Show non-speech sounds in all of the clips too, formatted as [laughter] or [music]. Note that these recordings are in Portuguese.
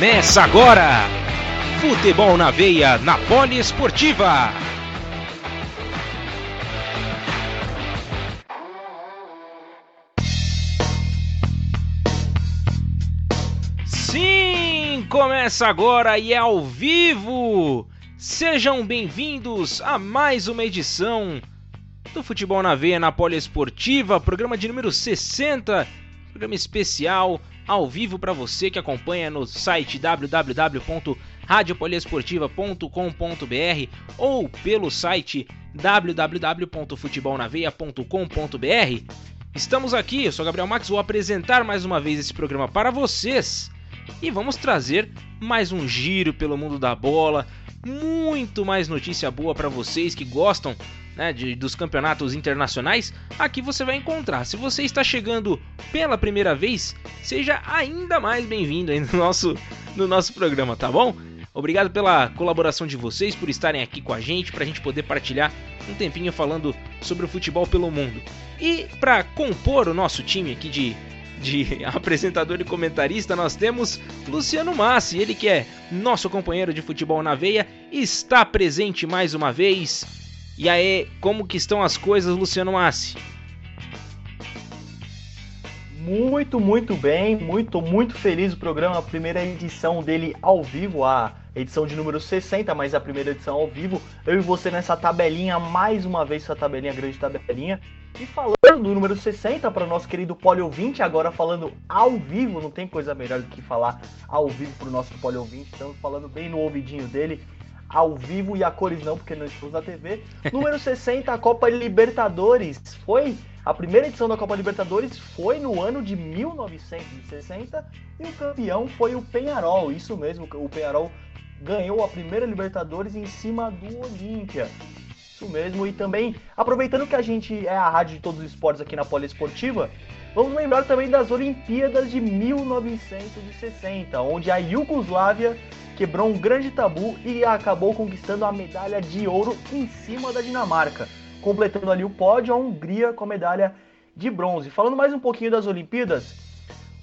Começa agora! Futebol na veia na Poliesportiva. Sim, começa agora e é ao vivo! Sejam bem-vindos a mais uma edição do Futebol na Veia na Poliesportiva, programa de número 60, programa especial ao vivo para você que acompanha no site www.radiopoliesportiva.com.br ou pelo site www.futebolnaveia.com.br. Estamos aqui, eu sou Gabriel Max, vou apresentar mais uma vez esse programa para vocês e vamos trazer mais um giro pelo mundo da bola, muito mais notícia boa para vocês que gostam né, de, dos campeonatos internacionais, aqui você vai encontrar. Se você está chegando pela primeira vez, seja ainda mais bem-vindo no nosso, no nosso programa, tá bom? Obrigado pela colaboração de vocês, por estarem aqui com a gente, para a gente poder partilhar um tempinho falando sobre o futebol pelo mundo. E para compor o nosso time aqui de, de [laughs] apresentador e comentarista, nós temos Luciano Massi, ele que é nosso companheiro de futebol na veia, está presente mais uma vez. E aí, como que estão as coisas, Luciano Massi? Muito, muito bem, muito, muito feliz o programa, a primeira edição dele ao vivo, a edição de número 60, mas a primeira edição ao vivo. Eu e você nessa tabelinha, mais uma vez essa tabelinha, grande tabelinha. E falando do número 60 para o nosso querido Poli ouvinte, agora falando ao vivo, não tem coisa melhor do que falar ao vivo para o nosso Poli ouvinte, estamos falando bem no ouvidinho dele ao vivo e a cores não, porque não estamos na TV. Número [laughs] 60, a Copa Libertadores. Foi a primeira edição da Copa Libertadores foi no ano de 1960 e o campeão foi o Penharol. Isso mesmo, o Penharol ganhou a primeira Libertadores em cima do Olímpia. Isso mesmo, e também aproveitando que a gente é a rádio de todos os esportes aqui na Poliesportiva, vamos lembrar também das Olimpíadas de 1960, onde a Iugoslávia quebrou um grande tabu e acabou conquistando a medalha de ouro em cima da Dinamarca, completando ali o pódio a Hungria com a medalha de bronze. Falando mais um pouquinho das Olimpíadas,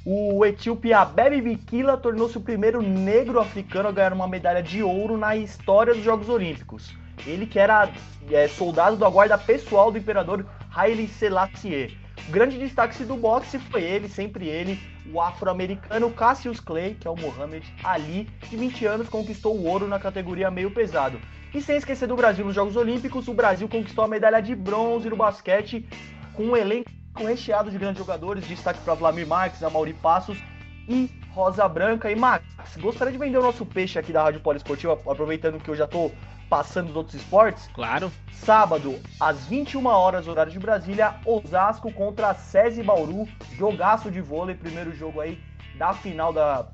o etíope Abebe Bikila tornou-se o primeiro negro africano a ganhar uma medalha de ouro na história dos Jogos Olímpicos. Ele que era é, soldado da guarda pessoal do imperador Haile Selassie. O grande destaque do boxe foi ele, sempre ele, o afro-americano Cassius Clay, que é o Muhammad Ali, de 20 anos, conquistou o ouro na categoria meio pesado. E sem esquecer do Brasil nos Jogos Olímpicos, o Brasil conquistou a medalha de bronze no basquete com um elenco recheado de grandes jogadores, destaque para Vladimir Marques, Amaury Passos e Rosa Branca. E Max, gostaria de vender o nosso peixe aqui da Rádio Poliesportiva, aproveitando que eu já estou passando os outros esportes. Claro. Sábado, às 21 horas, horário de Brasília, Osasco contra SESI Bauru, jogaço de vôlei, primeiro jogo aí da final da,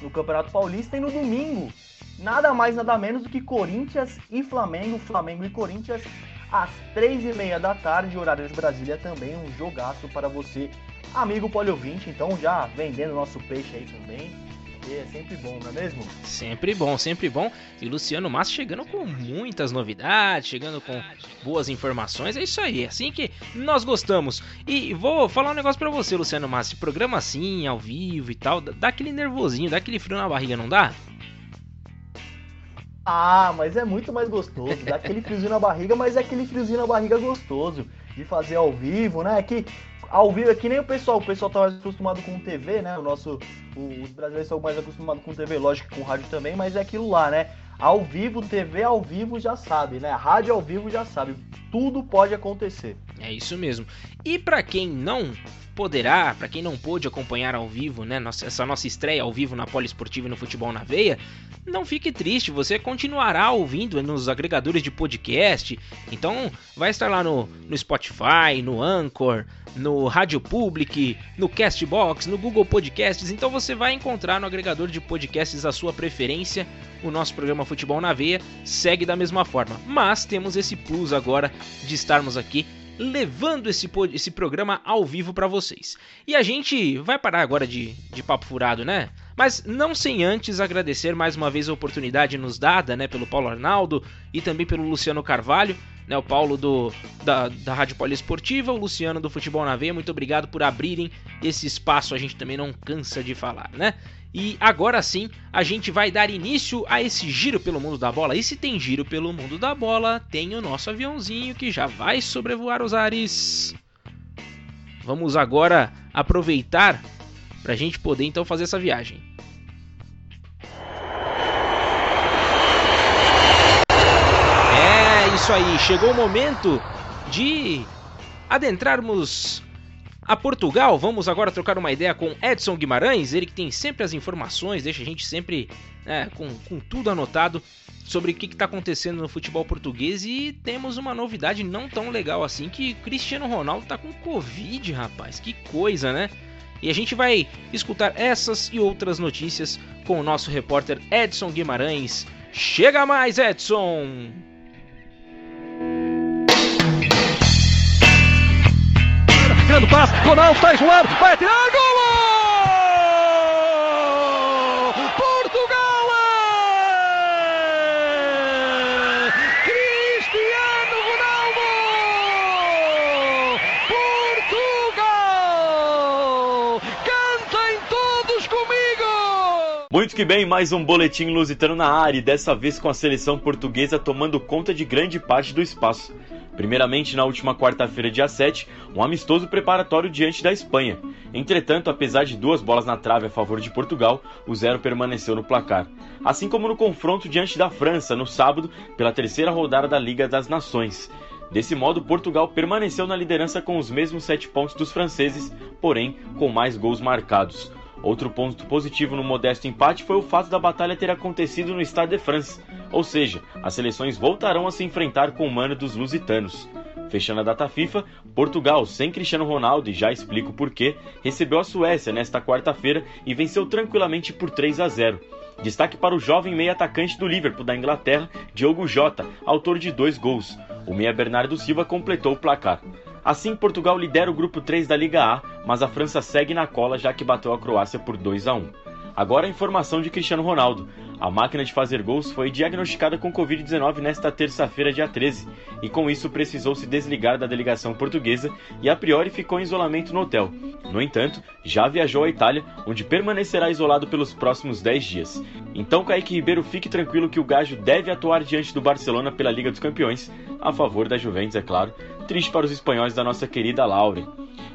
do Campeonato Paulista. E no domingo, nada mais, nada menos do que Corinthians e Flamengo, Flamengo e Corinthians, às três e meia da tarde, horário de Brasília, também um jogaço para você, amigo poliovinte. Então, já vendendo nosso peixe aí também é sempre bom, não é mesmo? Sempre bom, sempre bom. E Luciano Massa chegando com muitas novidades, chegando com boas informações. É isso aí, é assim que nós gostamos. E vou falar um negócio para você, Luciano Massa. Programa assim, ao vivo e tal, dá aquele nervosinho, dá aquele frio na barriga, não dá? Ah, mas é muito mais gostoso. Dá aquele friozinho na barriga, mas é aquele friozinho na barriga gostoso de fazer ao vivo, né? Que ao vivo é nem o pessoal, o pessoal tá mais acostumado com TV, né? O nosso, o, os brasileiros são mais acostumados com TV, lógico que com rádio também, mas é aquilo lá, né? Ao vivo, TV ao vivo já sabe, né? Rádio ao vivo já sabe. Tudo pode acontecer. É isso mesmo. E para quem não poderá, para quem não pôde acompanhar ao vivo, né, nossa, essa nossa estreia ao vivo na Poliesportiva e no Futebol na Veia, não fique triste, você continuará ouvindo nos agregadores de podcast. Então, vai estar lá no, no Spotify, no Anchor, no Rádio Public, no Castbox, no Google Podcasts. Então, você vai encontrar no agregador de podcasts a sua preferência. O nosso programa Futebol na Veia segue da mesma forma, mas temos esse plus agora de estarmos aqui levando esse, esse programa ao vivo para vocês. E a gente vai parar agora de, de papo furado, né? Mas não sem antes agradecer mais uma vez a oportunidade nos dada, né, pelo Paulo Arnaldo e também pelo Luciano Carvalho, né, o Paulo do, da, da Rádio Poliesportiva, o Luciano do Futebol na Veia, muito obrigado por abrirem esse espaço, a gente também não cansa de falar, né? E agora sim, a gente vai dar início a esse giro pelo mundo da bola. E se tem giro pelo mundo da bola, tem o nosso aviãozinho que já vai sobrevoar os ares. Vamos agora aproveitar para a gente poder então fazer essa viagem. Isso aí, chegou o momento de adentrarmos a Portugal. Vamos agora trocar uma ideia com Edson Guimarães, ele que tem sempre as informações, deixa a gente sempre né, com, com tudo anotado sobre o que está acontecendo no futebol português e temos uma novidade não tão legal assim que Cristiano Ronaldo está com Covid, rapaz. Que coisa, né? E a gente vai escutar essas e outras notícias com o nosso repórter Edson Guimarães. Chega mais, Edson! Grande passe, Ronaldo está isolado, vai atirar, gol! Muito que bem, mais um boletim lusitano na área e dessa vez com a seleção portuguesa tomando conta de grande parte do espaço. Primeiramente, na última quarta-feira, dia 7, um amistoso preparatório diante da Espanha. Entretanto, apesar de duas bolas na trave a favor de Portugal, o zero permaneceu no placar. Assim como no confronto diante da França, no sábado, pela terceira rodada da Liga das Nações. Desse modo, Portugal permaneceu na liderança com os mesmos sete pontos dos franceses, porém com mais gols marcados. Outro ponto positivo no modesto empate foi o fato da batalha ter acontecido no Stade de France, ou seja, as seleções voltarão a se enfrentar com o mano dos lusitanos. Fechando a data FIFA, Portugal, sem Cristiano Ronaldo, e já explico porquê, recebeu a Suécia nesta quarta-feira e venceu tranquilamente por 3 a 0. Destaque para o jovem meia atacante do Liverpool da Inglaterra, Diogo Jota, autor de dois gols. O meia Bernardo Silva completou o placar. Assim, Portugal lidera o grupo 3 da Liga A, mas a França segue na cola já que bateu a Croácia por 2 a 1. Agora a informação de Cristiano Ronaldo. A máquina de fazer gols foi diagnosticada com Covid-19 nesta terça-feira, dia 13, e com isso precisou se desligar da delegação portuguesa e a priori ficou em isolamento no hotel. No entanto, já viajou à Itália, onde permanecerá isolado pelos próximos 10 dias. Então, Kaique Ribeiro, fique tranquilo que o Gajo deve atuar diante do Barcelona pela Liga dos Campeões, a favor da Juventus, é claro. Triste para os espanhóis da nossa querida Laure.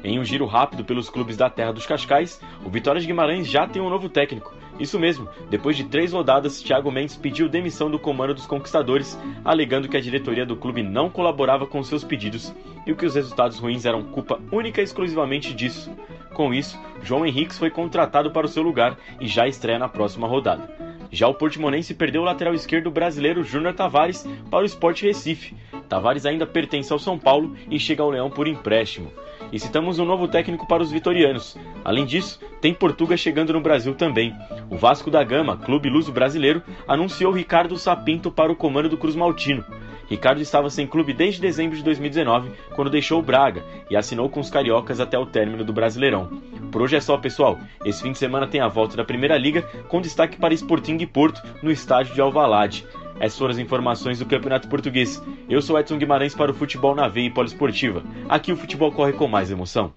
Em um giro rápido pelos clubes da Terra dos Cascais, o Vitória de Guimarães já tem um novo técnico. Isso mesmo, depois de três rodadas, Thiago Mendes pediu demissão do comando dos conquistadores, alegando que a diretoria do clube não colaborava com seus pedidos e que os resultados ruins eram culpa única e exclusivamente disso. Com isso, João Henriques foi contratado para o seu lugar e já estreia na próxima rodada. Já o Portimonense perdeu o lateral esquerdo brasileiro Júnior Tavares para o Sport Recife. Tavares ainda pertence ao São Paulo e chega ao Leão por empréstimo e citamos um novo técnico para os vitorianos. Além disso, tem Portuga chegando no Brasil também. O Vasco da Gama, clube luso brasileiro, anunciou Ricardo Sapinto para o comando do Cruz Maltino. Ricardo estava sem clube desde dezembro de 2019, quando deixou o Braga e assinou com os cariocas até o término do Brasileirão. Por hoje é só, pessoal. Esse fim de semana tem a volta da Primeira Liga, com destaque para Sporting e Porto no estádio de Alvalade. Essas foram as informações do Campeonato Português. Eu sou Edson Guimarães para o Futebol na Veia e Poliesportiva. Aqui o futebol corre com mais emoção.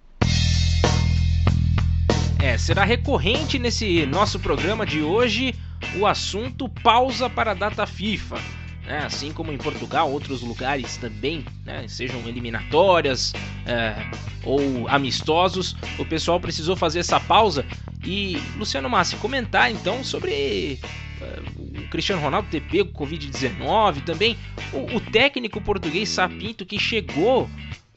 É, será recorrente nesse nosso programa de hoje o assunto pausa para a data FIFA. É, assim como em Portugal, outros lugares também, né, sejam eliminatórias é, ou amistosos, o pessoal precisou fazer essa pausa. E Luciano Massi, comentar então sobre o Cristiano Ronaldo ter pego Covid-19, também o, o, técnico português Sapinto que chegou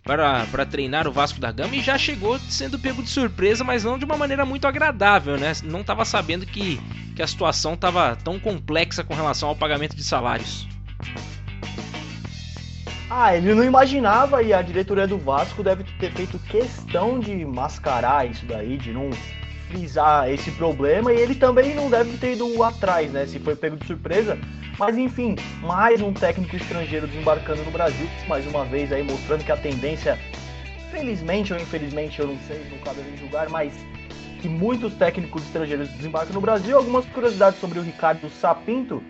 para, para treinar o Vasco da Gama e já chegou sendo pego de surpresa, mas não de uma maneira muito agradável, né? Não estava sabendo que, que a situação estava tão complexa com relação ao pagamento de salários. Ah, ele não imaginava e a diretoria do Vasco deve ter feito questão de mascarar isso daí, de não frisar esse problema e ele também não deve ter ido atrás, né? Se foi pego de surpresa. Mas enfim, mais um técnico estrangeiro desembarcando no Brasil, mais uma vez aí mostrando que a tendência, felizmente ou infelizmente, eu não sei, não cabe nem julgar, mas que muitos técnicos estrangeiros desembarcam no Brasil. Algumas curiosidades sobre o Ricardo Sapinto.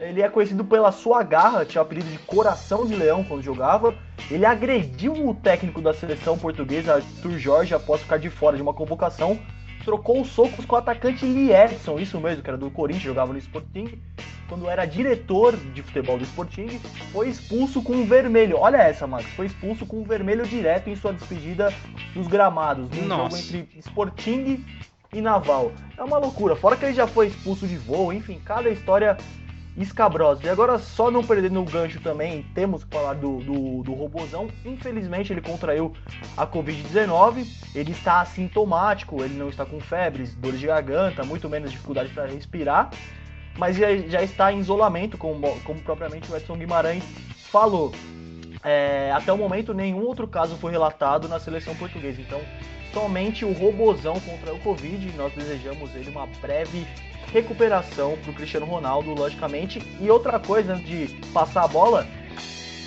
Ele é conhecido pela sua garra, tinha o apelido de Coração de Leão quando jogava. Ele agrediu o técnico da seleção portuguesa, Arthur Jorge, após ficar de fora de uma convocação. Trocou os socos com o atacante Lierson, isso mesmo, que era do Corinthians, jogava no Sporting. Quando era diretor de futebol do Sporting, foi expulso com um vermelho. Olha essa, Max. Foi expulso com um vermelho direto em sua despedida dos gramados. Num Nossa. jogo entre Sporting e Naval. É uma loucura. Fora que ele já foi expulso de voo, enfim, cada história escabrosa. E agora, só não perdendo o gancho também, temos que falar do, do, do Robozão. Infelizmente, ele contraiu a Covid-19. Ele está assintomático, ele não está com febres, dores de garganta, muito menos dificuldade para respirar. Mas já, já está em isolamento, como, como propriamente o Edson Guimarães falou. É, até o momento, nenhum outro caso foi relatado na seleção portuguesa. Então, somente o Robozão contraiu o Covid. Nós desejamos ele uma breve recuperação para o Cristiano Ronaldo, logicamente. E outra coisa, antes de passar a bola,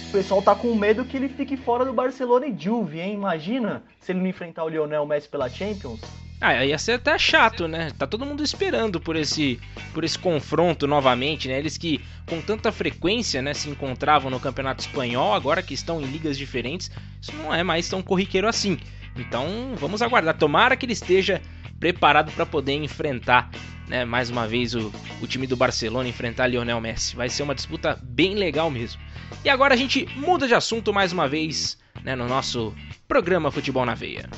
o pessoal tá com medo que ele fique fora do Barcelona e Juve, hein? Imagina se ele não enfrentar o Lionel Messi pela Champions. Ah, ia ser até chato, né? Tá todo mundo esperando por esse, por esse confronto novamente, né? Eles que com tanta frequência, né, se encontravam no Campeonato Espanhol, agora que estão em ligas diferentes, isso não é mais tão corriqueiro assim. Então, vamos aguardar. Tomara que ele esteja preparado para poder enfrentar, né, mais uma vez o, o time do Barcelona enfrentar Lionel Messi. Vai ser uma disputa bem legal mesmo. E agora a gente muda de assunto mais uma vez, né, no nosso programa Futebol na Veia.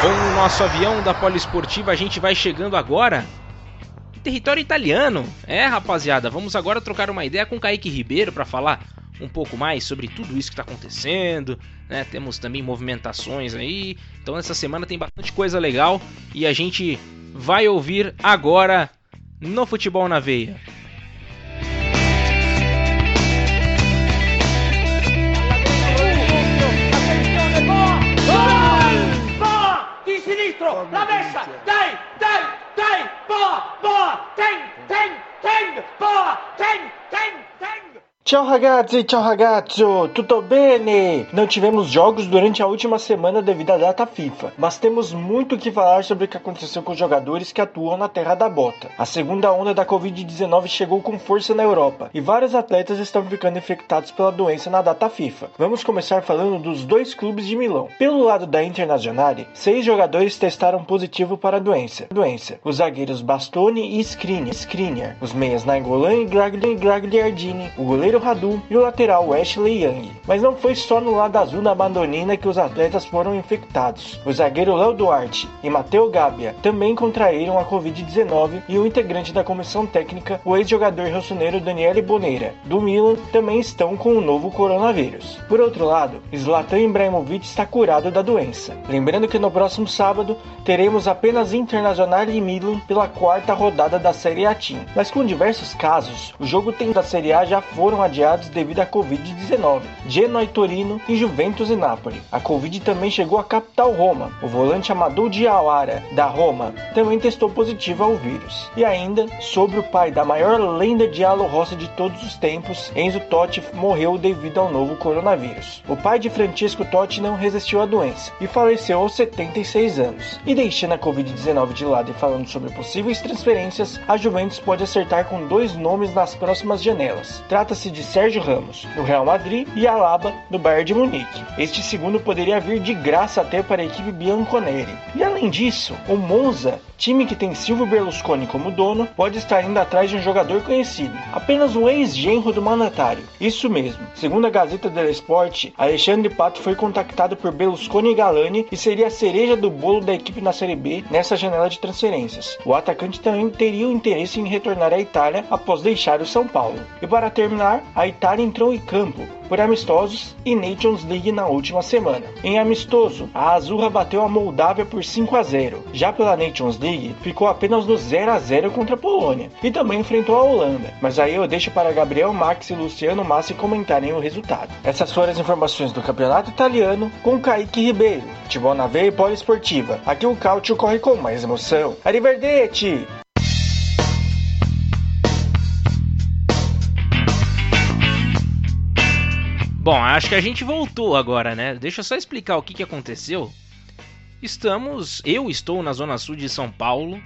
Com o nosso avião da Poliesportiva, a gente vai chegando agora território italiano. É, rapaziada, vamos agora trocar uma ideia com o Kaique Ribeiro para falar um pouco mais sobre tudo isso que está acontecendo. Né? Temos também movimentações aí. Então, essa semana tem bastante coisa legal e a gente vai ouvir agora no Futebol na Veia. sinistro, boa, boa, ten, ten, boa, ten, ten. Ciao ragazzi, ciao ragazzo, tutto bene? Não tivemos jogos durante a última semana devido à data FIFA, mas temos muito o que falar sobre o que aconteceu com os jogadores que atuam na terra da bota. A segunda onda da Covid-19 chegou com força na Europa e vários atletas estão ficando infectados pela doença na data FIFA. Vamos começar falando dos dois clubes de Milão. Pelo lado da Internazionale, seis jogadores testaram positivo para a doença. doença. Os zagueiros Bastoni e Skriniar. os meias Nainggolan e Gragli- Gragliardini, o goleiro Radu e o lateral Ashley Young. Mas não foi só no lado azul da Bandonina que os atletas foram infectados. O zagueiro Léo Duarte e Matteo Gabbia também contraíram a Covid-19 e o integrante da comissão técnica, o ex-jogador rossoneiro Daniele Boneira, do Milan, também estão com o novo coronavírus. Por outro lado, Zlatan Ibrahimovic está curado da doença. Lembrando que no próximo sábado teremos apenas Internacional e Milan pela quarta rodada da Série A Team. Mas com diversos casos, o jogo tem da Série A já foram adiados devido à Covid-19. Genoa e Torino e Juventus e Napoli. A Covid também chegou à capital Roma. O volante Amadou Diawara, da Roma, também testou positivo ao vírus. E ainda, sobre o pai da maior lenda de Alo Rossi de todos os tempos, Enzo Totti morreu devido ao novo coronavírus. O pai de Francisco Totti não resistiu à doença e faleceu aos 76 anos. E deixando a Covid-19 de lado e falando sobre possíveis transferências, a Juventus pode acertar com dois nomes nas próximas janelas. Trata-se de Sérgio Ramos, do Real Madrid, e Alaba, do Bayern de Munique. Este segundo poderia vir de graça até para a equipe Bianconeri. E além disso, o Monza, time que tem Silvio Berlusconi como dono, pode estar indo atrás de um jogador conhecido, apenas um ex-genro do mandatário. Isso mesmo. Segundo a Gazeta dello Sport, Alexandre Pato foi contactado por Berlusconi e Galani e seria a cereja do bolo da equipe na Série B nessa janela de transferências. O atacante também teria o interesse em retornar à Itália após deixar o São Paulo. E para terminar, a Itália entrou em campo por amistosos e Nations League na última semana. Em amistoso, a Azurra bateu a Moldávia por 5 a 0. Já pela Nations League, ficou apenas no 0 a 0 contra a Polônia e também enfrentou a Holanda. Mas aí eu deixo para Gabriel Max e Luciano Massi comentarem o resultado. Essas foram as informações do Campeonato Italiano com Kaique Ribeiro. Futebol na veia e poliesportiva. Aqui o Cautio corre com mais emoção. Arrivederci! Bom, acho que a gente voltou agora, né? Deixa eu só explicar o que, que aconteceu. Estamos. Eu estou na zona sul de São Paulo.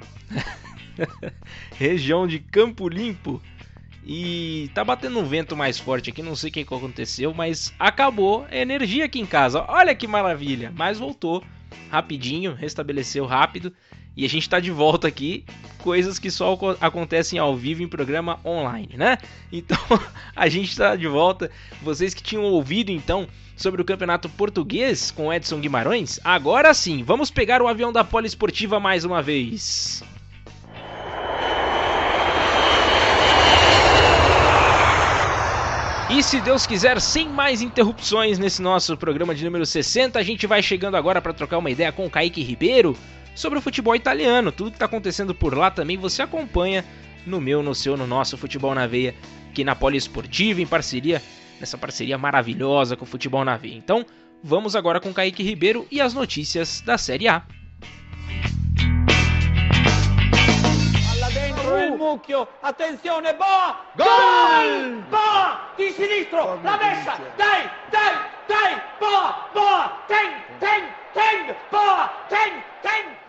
[laughs] região de Campo Limpo. E tá batendo um vento mais forte aqui, não sei o que aconteceu, mas acabou a energia aqui em casa. Olha que maravilha! Mas voltou rapidinho, restabeleceu rápido e a gente tá de volta aqui. Coisas que só acontecem ao vivo em programa online, né? Então [laughs] a gente tá de volta. Vocês que tinham ouvido então sobre o campeonato português com Edson Guimarães, agora sim, vamos pegar o avião da Poliesportiva mais uma vez. E se Deus quiser, sem mais interrupções nesse nosso programa de número 60, a gente vai chegando agora para trocar uma ideia com o Kaique Ribeiro sobre o futebol italiano. Tudo que está acontecendo por lá também você acompanha no meu, no seu, no nosso Futebol na Veia, aqui na Poliesportiva, em parceria, nessa parceria maravilhosa com o Futebol na Veia. Então, vamos agora com o Kaique Ribeiro e as notícias da Série A. mucchio, attenzione, Boa, gol! Boa, di sinistro, la messa, dai, dai, dai, Boa, Boa, ten, ten, ten, Boa, ten, ten.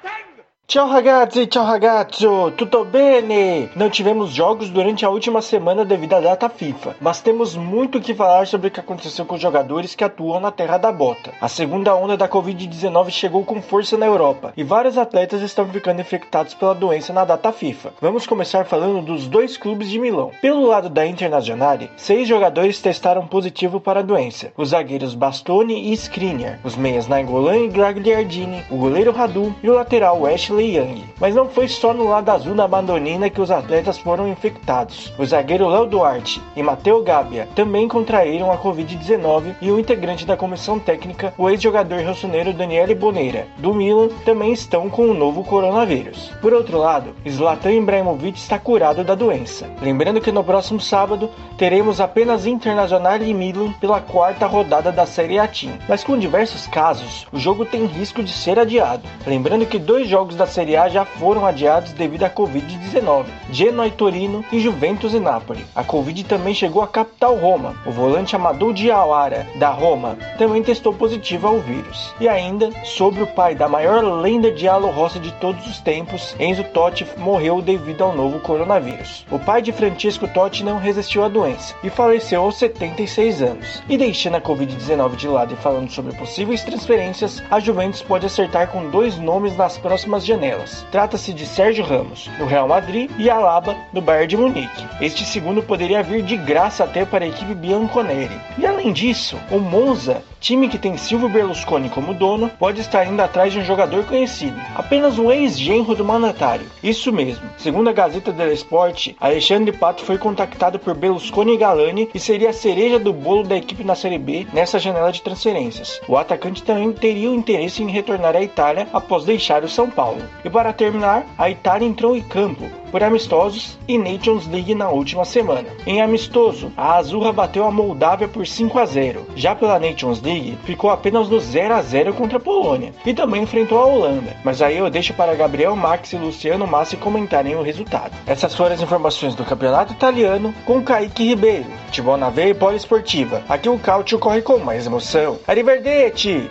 Ciao ragazzi, ciao ragazzo, tutto bene? Não tivemos jogos durante a última semana devido à data FIFA, mas temos muito o que falar sobre o que aconteceu com os jogadores que atuam na Terra da Bota. A segunda onda da Covid-19 chegou com força na Europa e vários atletas estão ficando infectados pela doença na data FIFA. Vamos começar falando dos dois clubes de Milão. Pelo lado da Internazionale, seis jogadores testaram positivo para a doença: os zagueiros Bastoni e Skriniar, os meias Nainggolan e Gagliardini, o goleiro Radu e o lateral Ashley Young. Mas não foi só no lado azul da Abandonina que os atletas foram infectados. O zagueiro Léo Duarte e Mateo Gabia também contraíram a Covid-19 e o integrante da comissão técnica, o ex-jogador rossoneiro Daniele Boneira, do Milan, também estão com o novo coronavírus. Por outro lado, Zlatan Ibrahimovic está curado da doença. Lembrando que no próximo sábado teremos apenas Internacional e Milan pela quarta rodada da Série A Team. Mas com diversos casos, o jogo tem risco de ser adiado. Lembrando que dois jogos da da Série A já foram adiados devido à Covid-19. Genoa e Torino e Juventus e Napoli. A Covid também chegou à capital Roma. O volante Amadou Diawara, da Roma, também testou positivo ao vírus. E ainda, sobre o pai da maior lenda de Alo Rossi de todos os tempos, Enzo Totti morreu devido ao novo coronavírus. O pai de Francesco Totti não resistiu à doença e faleceu aos 76 anos. E deixando a Covid-19 de lado e falando sobre possíveis transferências, a Juventus pode acertar com dois nomes nas próximas janelas janelas. Trata-se de Sérgio Ramos, do Real Madrid, e Alaba, do Bayern de Munique. Este segundo poderia vir de graça até para a equipe bianconeri. E além disso, o Monza time que tem Silvio Berlusconi como dono pode estar indo atrás de um jogador conhecido, apenas um ex-genro do mandatário. Isso mesmo. Segundo a Gazeta dello Sport, Alexandre Pato foi contactado por Berlusconi e Galani e seria a cereja do bolo da equipe na Série B nessa janela de transferências. O atacante também teria o interesse em retornar à Itália após deixar o São Paulo. E para terminar, a Itália entrou em campo por amistosos e Nations League na última semana. Em amistoso, a Azurra bateu a Moldávia por 5 a 0. Já pela Nations League, ficou apenas no 0 a 0 contra a Polônia e também enfrentou a Holanda. Mas aí eu deixo para Gabriel Max e Luciano Massi comentarem o resultado. Essas foram as informações do Campeonato Italiano com Kaique Ribeiro. Futebol na veia e poliesportiva. Aqui o Cautio corre com mais emoção. Arrivederci!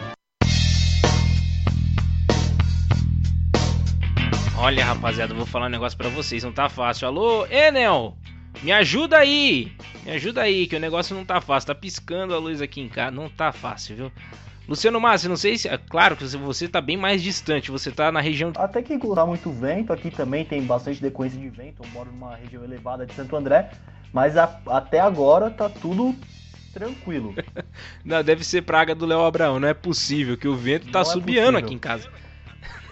Olha, rapaziada, vou falar um negócio para vocês, não tá fácil. Alô, Enel, me ajuda aí. Me ajuda aí, que o negócio não tá fácil. Tá piscando a luz aqui em casa, não tá fácil, viu? Luciano Massi, não sei se. É claro que você tá bem mais distante, você tá na região. Até que não tá muito vento, aqui também tem bastante decorrência de vento. Eu moro numa região elevada de Santo André, mas a, até agora tá tudo tranquilo. [laughs] não, deve ser praga do Léo Abraão, não é possível que o vento tá é é aqui em casa.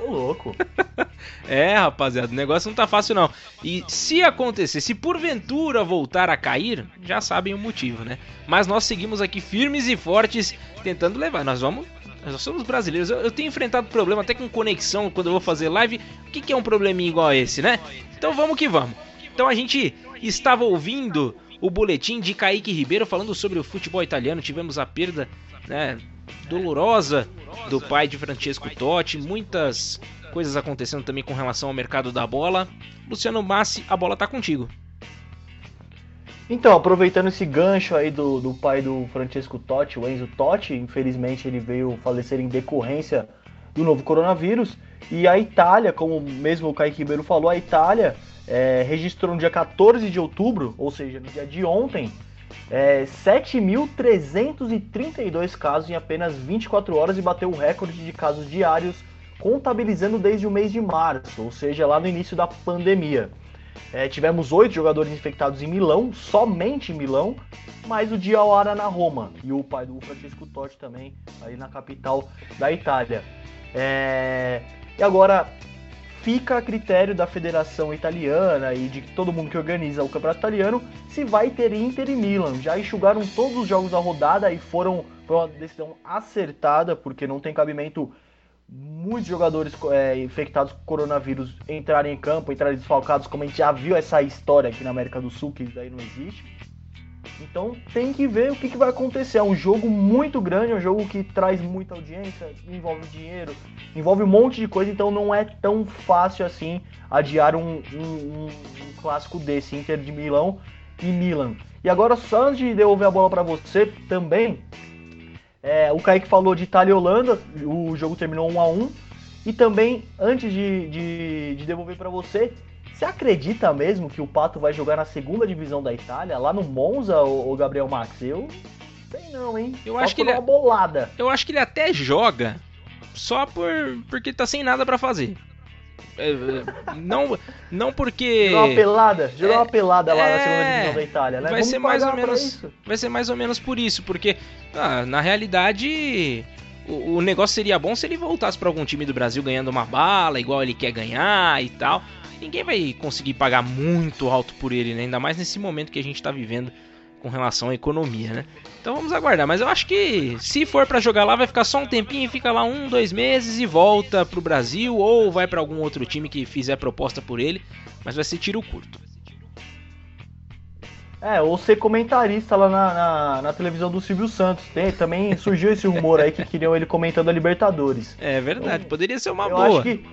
Ô, louco. [laughs] é, rapaziada, o negócio não tá fácil não. E se acontecer, se porventura voltar a cair, já sabem o motivo, né? Mas nós seguimos aqui firmes e fortes tentando levar. Nós vamos nós somos brasileiros. Eu, eu, tenho enfrentado problema até com conexão quando eu vou fazer live. O que, que, é um probleminha igual a esse, né? Então vamos que vamos. Então a gente estava ouvindo o boletim de Kaique Ribeiro falando sobre o futebol italiano. Tivemos a perda né, dolorosa do pai de Francesco Totti, muitas coisas acontecendo também com relação ao mercado da bola. Luciano Massi, a bola tá contigo. Então, aproveitando esse gancho aí do, do pai do Francesco Totti, o Enzo Totti, infelizmente ele veio falecer em decorrência do novo coronavírus. E a Itália, como mesmo o Kaique Ribeiro falou, a Itália é, registrou no dia 14 de outubro, ou seja, no dia de ontem, é, 7.332 casos em apenas 24 horas e bateu o recorde de casos diários, contabilizando desde o mês de março, ou seja, lá no início da pandemia. É, tivemos oito jogadores infectados em Milão, somente em Milão, mais o Diawara na Roma e o pai do Francisco Totti também, aí na capital da Itália. É, e agora fica a critério da Federação Italiana e de todo mundo que organiza o Campeonato Italiano se vai ter Inter e Milan. Já enxugaram todos os jogos da rodada e foram foi uma decisão acertada, porque não tem cabimento muitos jogadores é, infectados com coronavírus entrarem em campo, entrarem desfalcados, como a gente já viu essa história aqui na América do Sul, que daí não existe. Então tem que ver o que, que vai acontecer. É um jogo muito grande, é um jogo que traz muita audiência, envolve dinheiro, envolve um monte de coisa, então não é tão fácil assim adiar um, um, um, clássico desse, Inter de Milão e Milan. E agora, só antes de devolver a bola para você também, é, o Kaique falou de Itália e Holanda, o jogo terminou 1 a 1 E também, antes de, de, de devolver para você, você acredita mesmo que o Pato vai jogar na segunda divisão da Itália, lá no Monza, o Gabriel Max? Eu sei não, hein? Eu só acho que ele é uma bolada. Eu acho que ele até joga só por porque tá sem nada para fazer. É, é, não, não porque. Jogou uma pelada, jogou é, uma pelada lá é, na segunda divisão da Itália, né? Vai Vamos ser mais ou menos. Vai ser mais ou menos por isso, porque ah, na realidade o, o, negócio seria bom se ele voltasse para algum time do Brasil ganhando uma bala, igual ele quer ganhar e tal. Ninguém vai conseguir pagar muito alto por ele, né? Ainda mais nesse momento que a gente está vivendo com relação à economia, né? Então vamos aguardar. Mas eu acho que se for para jogar lá, vai ficar só um tempinho, fica lá um, dois meses e volta pro Brasil ou vai para algum outro time que fizer proposta por ele. Mas vai ser tiro curto. É, ou ser comentarista lá na, na, na, televisão do Silvio Santos. Tem, também surgiu esse rumor aí que queriam ele comentando a Libertadores. É verdade, então, poderia ser uma boa. Acho que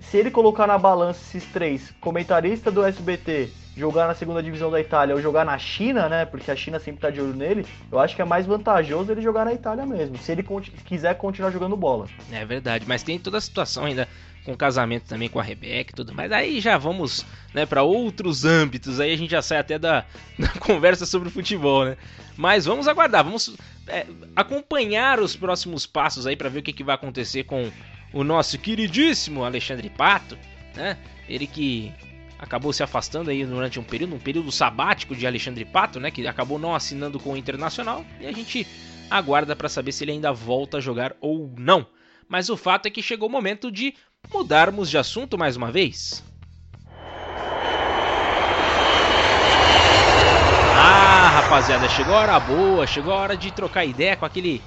se ele colocar na balança esses três, comentarista do SBT, jogar na segunda divisão da Itália ou jogar na China, né? Porque a China sempre tá de olho nele, eu acho que é mais vantajoso ele jogar na Itália mesmo, se ele quiser continuar jogando bola. É verdade, mas tem toda a situação ainda com o casamento também com a Rebeca e tudo mais. Aí já vamos, né, para outros âmbitos. Aí a gente já sai até da, [laughs] da conversa sobre o futebol, né? Mas vamos aguardar, vamos é, acompanhar os próximos passos aí para ver o que, que vai acontecer com o nosso queridíssimo Alexandre Pato, né? Ele que acabou se afastando aí durante um período, um período sabático de Alexandre Pato, né, que acabou não assinando com o Internacional, e a gente aguarda para saber se ele ainda volta a jogar ou não. Mas o fato é que chegou o momento de mudarmos de assunto mais uma vez. Ah, rapaziada, chegou a hora boa, chegou a hora de trocar ideia com aquele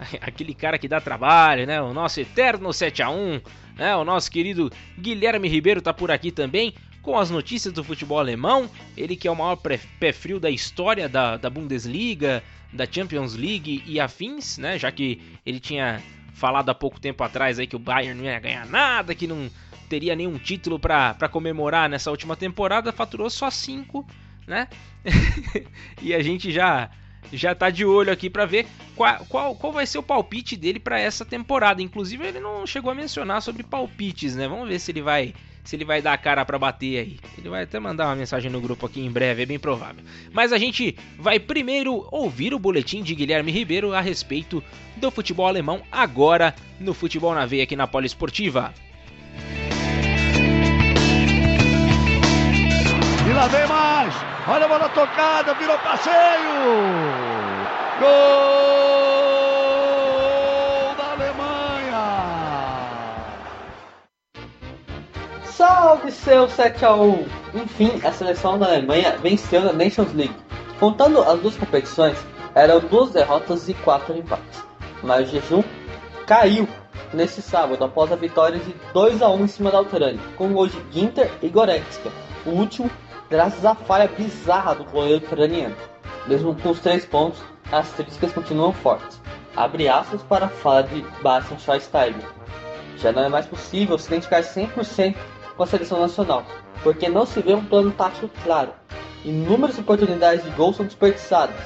[laughs] aquele cara que dá trabalho, né? O nosso eterno 7 a 1, né? O nosso querido Guilherme Ribeiro tá por aqui também com as notícias do futebol alemão. Ele que é o maior pé frio da história da, da Bundesliga, da Champions League e afins, né? Já que ele tinha falado há pouco tempo atrás aí que o Bayern não ia ganhar nada, que não teria nenhum título para comemorar nessa última temporada, faturou só 5, né? [laughs] e a gente já já tá de olho aqui para ver qual, qual, qual vai ser o palpite dele para essa temporada. Inclusive ele não chegou a mencionar sobre palpites, né? Vamos ver se ele vai se ele vai dar a cara para bater aí. Ele vai até mandar uma mensagem no grupo aqui em breve, é bem provável. Mas a gente vai primeiro ouvir o boletim de Guilherme Ribeiro a respeito do futebol alemão agora no Futebol na Veia aqui na Poliesportiva. E lá vem mais! Olha a bola tocada, virou passeio! Gol da Alemanha! Salve seu 7x1! Enfim, a seleção da Alemanha venceu na Nations League. Contando as duas competições, eram duas derrotas e quatro empates. Mas o jejum caiu nesse sábado após a vitória de 2 a 1 em cima da Ucrânia, com gols de Ginter e Goretzka. O último graças à falha bizarra do goleiro ucraniano. Mesmo com os três pontos, as críticas continuam fortes. Abre aspas para a fala de Bastian Schweinsteiger. Já não é mais possível se identificar 100% com a seleção nacional, porque não se vê um plano tático claro. Inúmeras oportunidades de gol são desperdiçadas,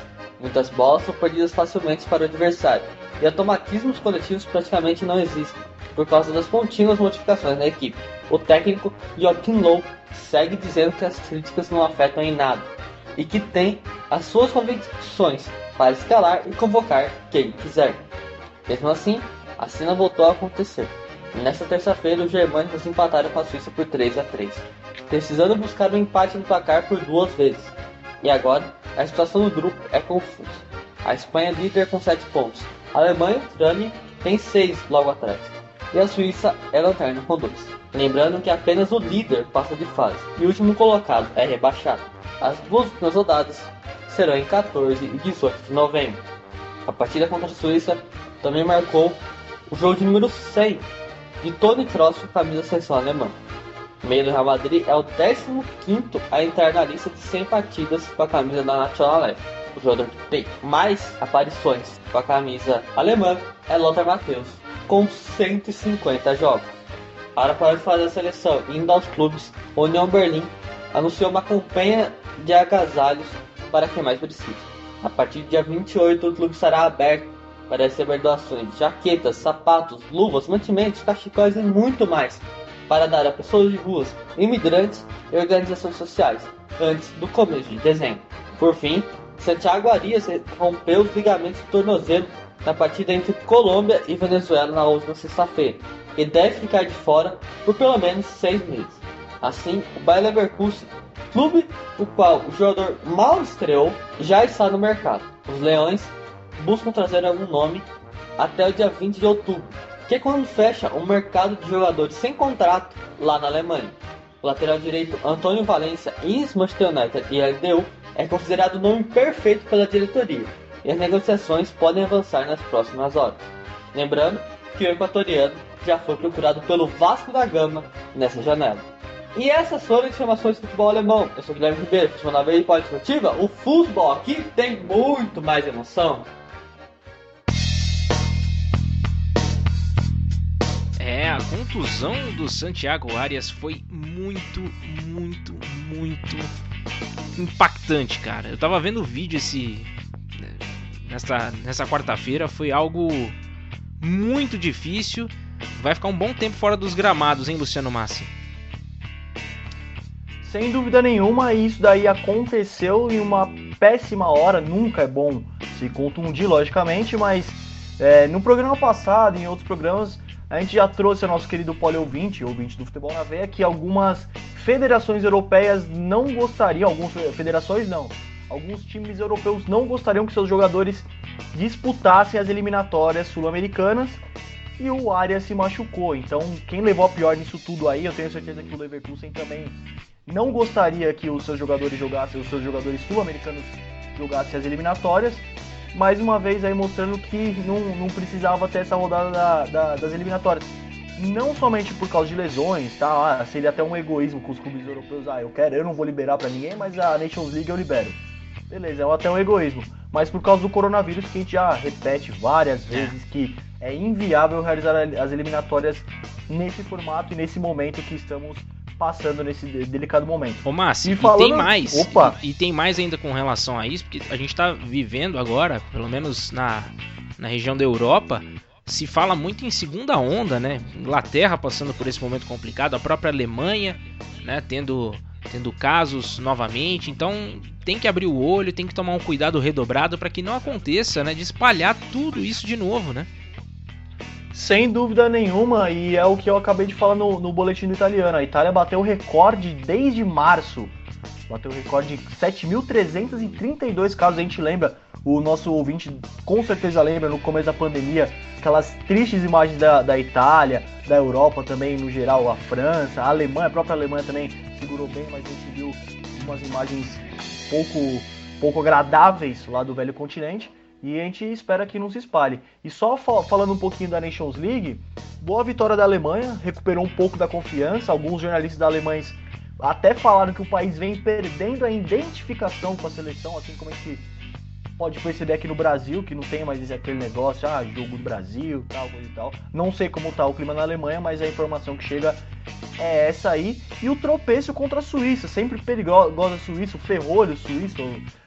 muitas bolas são perdidas facilmente para o adversário, e automatismos coletivos praticamente não existem. por causa das contínuas modificações na equipe. O técnico Joachim Low segue dizendo que as críticas não afetam em nada e que tem as suas convicções para escalar e convocar quem quiser. Mesmo assim, a cena voltou a acontecer. Nesta terça-feira, os germânicos empataram com a Suíça por 3 a 3, precisando buscar o um empate no placar por duas vezes. E agora, a situação no grupo é confusa. A Espanha é líder com 7 pontos, a Alemanha Ucrânia têm 6 logo atrás, e a Suíça é lanterna com 2. Lembrando que apenas o líder passa de fase e o último colocado é rebaixado. As duas últimas rodadas serão em 14 e 18 de novembro. A partida contra a Suíça também marcou o jogo de número 100 de Tony Kroos com a camisa da seleção alemã. O meio do Real Madrid é o 15 a entrar na lista de 100 partidas com a camisa da Nacional Leve. O jogador que tem mais aparições com a camisa alemã é Lothar Matthäus, com 150 jogos. Para parar de fazer a seleção indo aos clubes, União Berlim anunciou uma campanha de agasalhos para quem mais precisa. A partir do dia 28, o clube estará aberto para receber doações de jaquetas, sapatos, luvas, mantimentos, cachecóis e muito mais para dar a pessoas de ruas, imigrantes e organizações sociais antes do começo de dezembro. Por fim, Santiago Arias rompeu os ligamentos do tornozelo na partida entre Colômbia e Venezuela na última sexta-feira e deve ficar de fora por pelo menos seis meses. Assim, o Bayer Leverkusen, clube o qual o jogador mal estreou, já está no mercado. Os Leões buscam trazer algum nome até o dia 20 de outubro, que é quando fecha o mercado de jogadores sem contrato lá na Alemanha. O lateral direito Antônio Valência, ex-Manchester United e LDU, é considerado o nome perfeito pela diretoria, e as negociações podem avançar nas próximas horas. Lembrando que o equatoriano já foi procurado pelo Vasco da Gama nessa janela. E essas foram as informações do futebol alemão. Eu sou Guilherme Ribeiro, na veia e esportiva. O futebol aqui tem muito mais emoção. É, a contusão do Santiago Arias foi muito, muito, muito impactante, cara. Eu tava vendo o vídeo esse nessa, nessa quarta-feira, foi algo muito difícil. Vai ficar um bom tempo fora dos gramados, hein, Luciano Massi? Sem dúvida nenhuma, isso daí aconteceu em uma péssima hora. Nunca é bom se contundir, logicamente, mas é, no programa passado, em outros programas, a gente já trouxe ao nosso querido poli ouvinte, ouvinte do Futebol na Veia, que algumas federações europeias não gostariam, algumas federações não, alguns times europeus não gostariam que seus jogadores disputassem as eliminatórias sul-americanas e o Arias se machucou. Então, quem levou a pior nisso tudo aí, eu tenho certeza que o Leverkusen também não gostaria que os seus jogadores jogassem, os seus jogadores sul-americanos jogassem as eliminatórias. Mais uma vez aí mostrando que não, não precisava ter essa rodada da, da, das eliminatórias. Não somente por causa de lesões, tá? Ah, seria até um egoísmo com os clubes europeus. Ah, eu quero, eu não vou liberar para ninguém, mas a Nations League eu libero. Beleza, é até um egoísmo. Mas por causa do coronavírus, que a gente já repete várias vezes que é inviável realizar as eliminatórias nesse formato e nesse momento que estamos passando nesse delicado momento. Ô Márcio, e, falando... e tem mais. Opa! E, e, tem mais ainda com relação a isso, porque a gente está vivendo agora, pelo menos na, na região da Europa, se fala muito em segunda onda, né? Inglaterra passando por esse momento complicado, a própria Alemanha, né, tendo tendo casos novamente. Então, tem que abrir o olho, tem que tomar um cuidado redobrado para que não aconteça, né, de espalhar tudo isso de novo, né? Sem dúvida nenhuma, e é o que eu acabei de falar no, no boletim do italiano. A Itália bateu o recorde desde março. Bateu o recorde de 7.332 casos. A gente lembra, o nosso ouvinte com certeza lembra no começo da pandemia, aquelas tristes imagens da, da Itália, da Europa também no geral, a França, a Alemanha, a própria Alemanha também segurou bem, mas a gente viu umas imagens pouco, pouco agradáveis lá do velho continente. E a gente espera que não se espalhe. E só falando um pouquinho da Nations League, boa vitória da Alemanha, recuperou um pouco da confiança. Alguns jornalistas Alemanha até falaram que o país vem perdendo a identificação com a seleção, assim como a gente pode perceber aqui no Brasil, que não tem mais aquele negócio, ah, jogo do Brasil, tal, coisa e tal. Não sei como tá o clima na Alemanha, mas a informação que chega é essa aí. E o tropeço contra a Suíça, sempre perigosa a Suíça, o ferrolho suíço,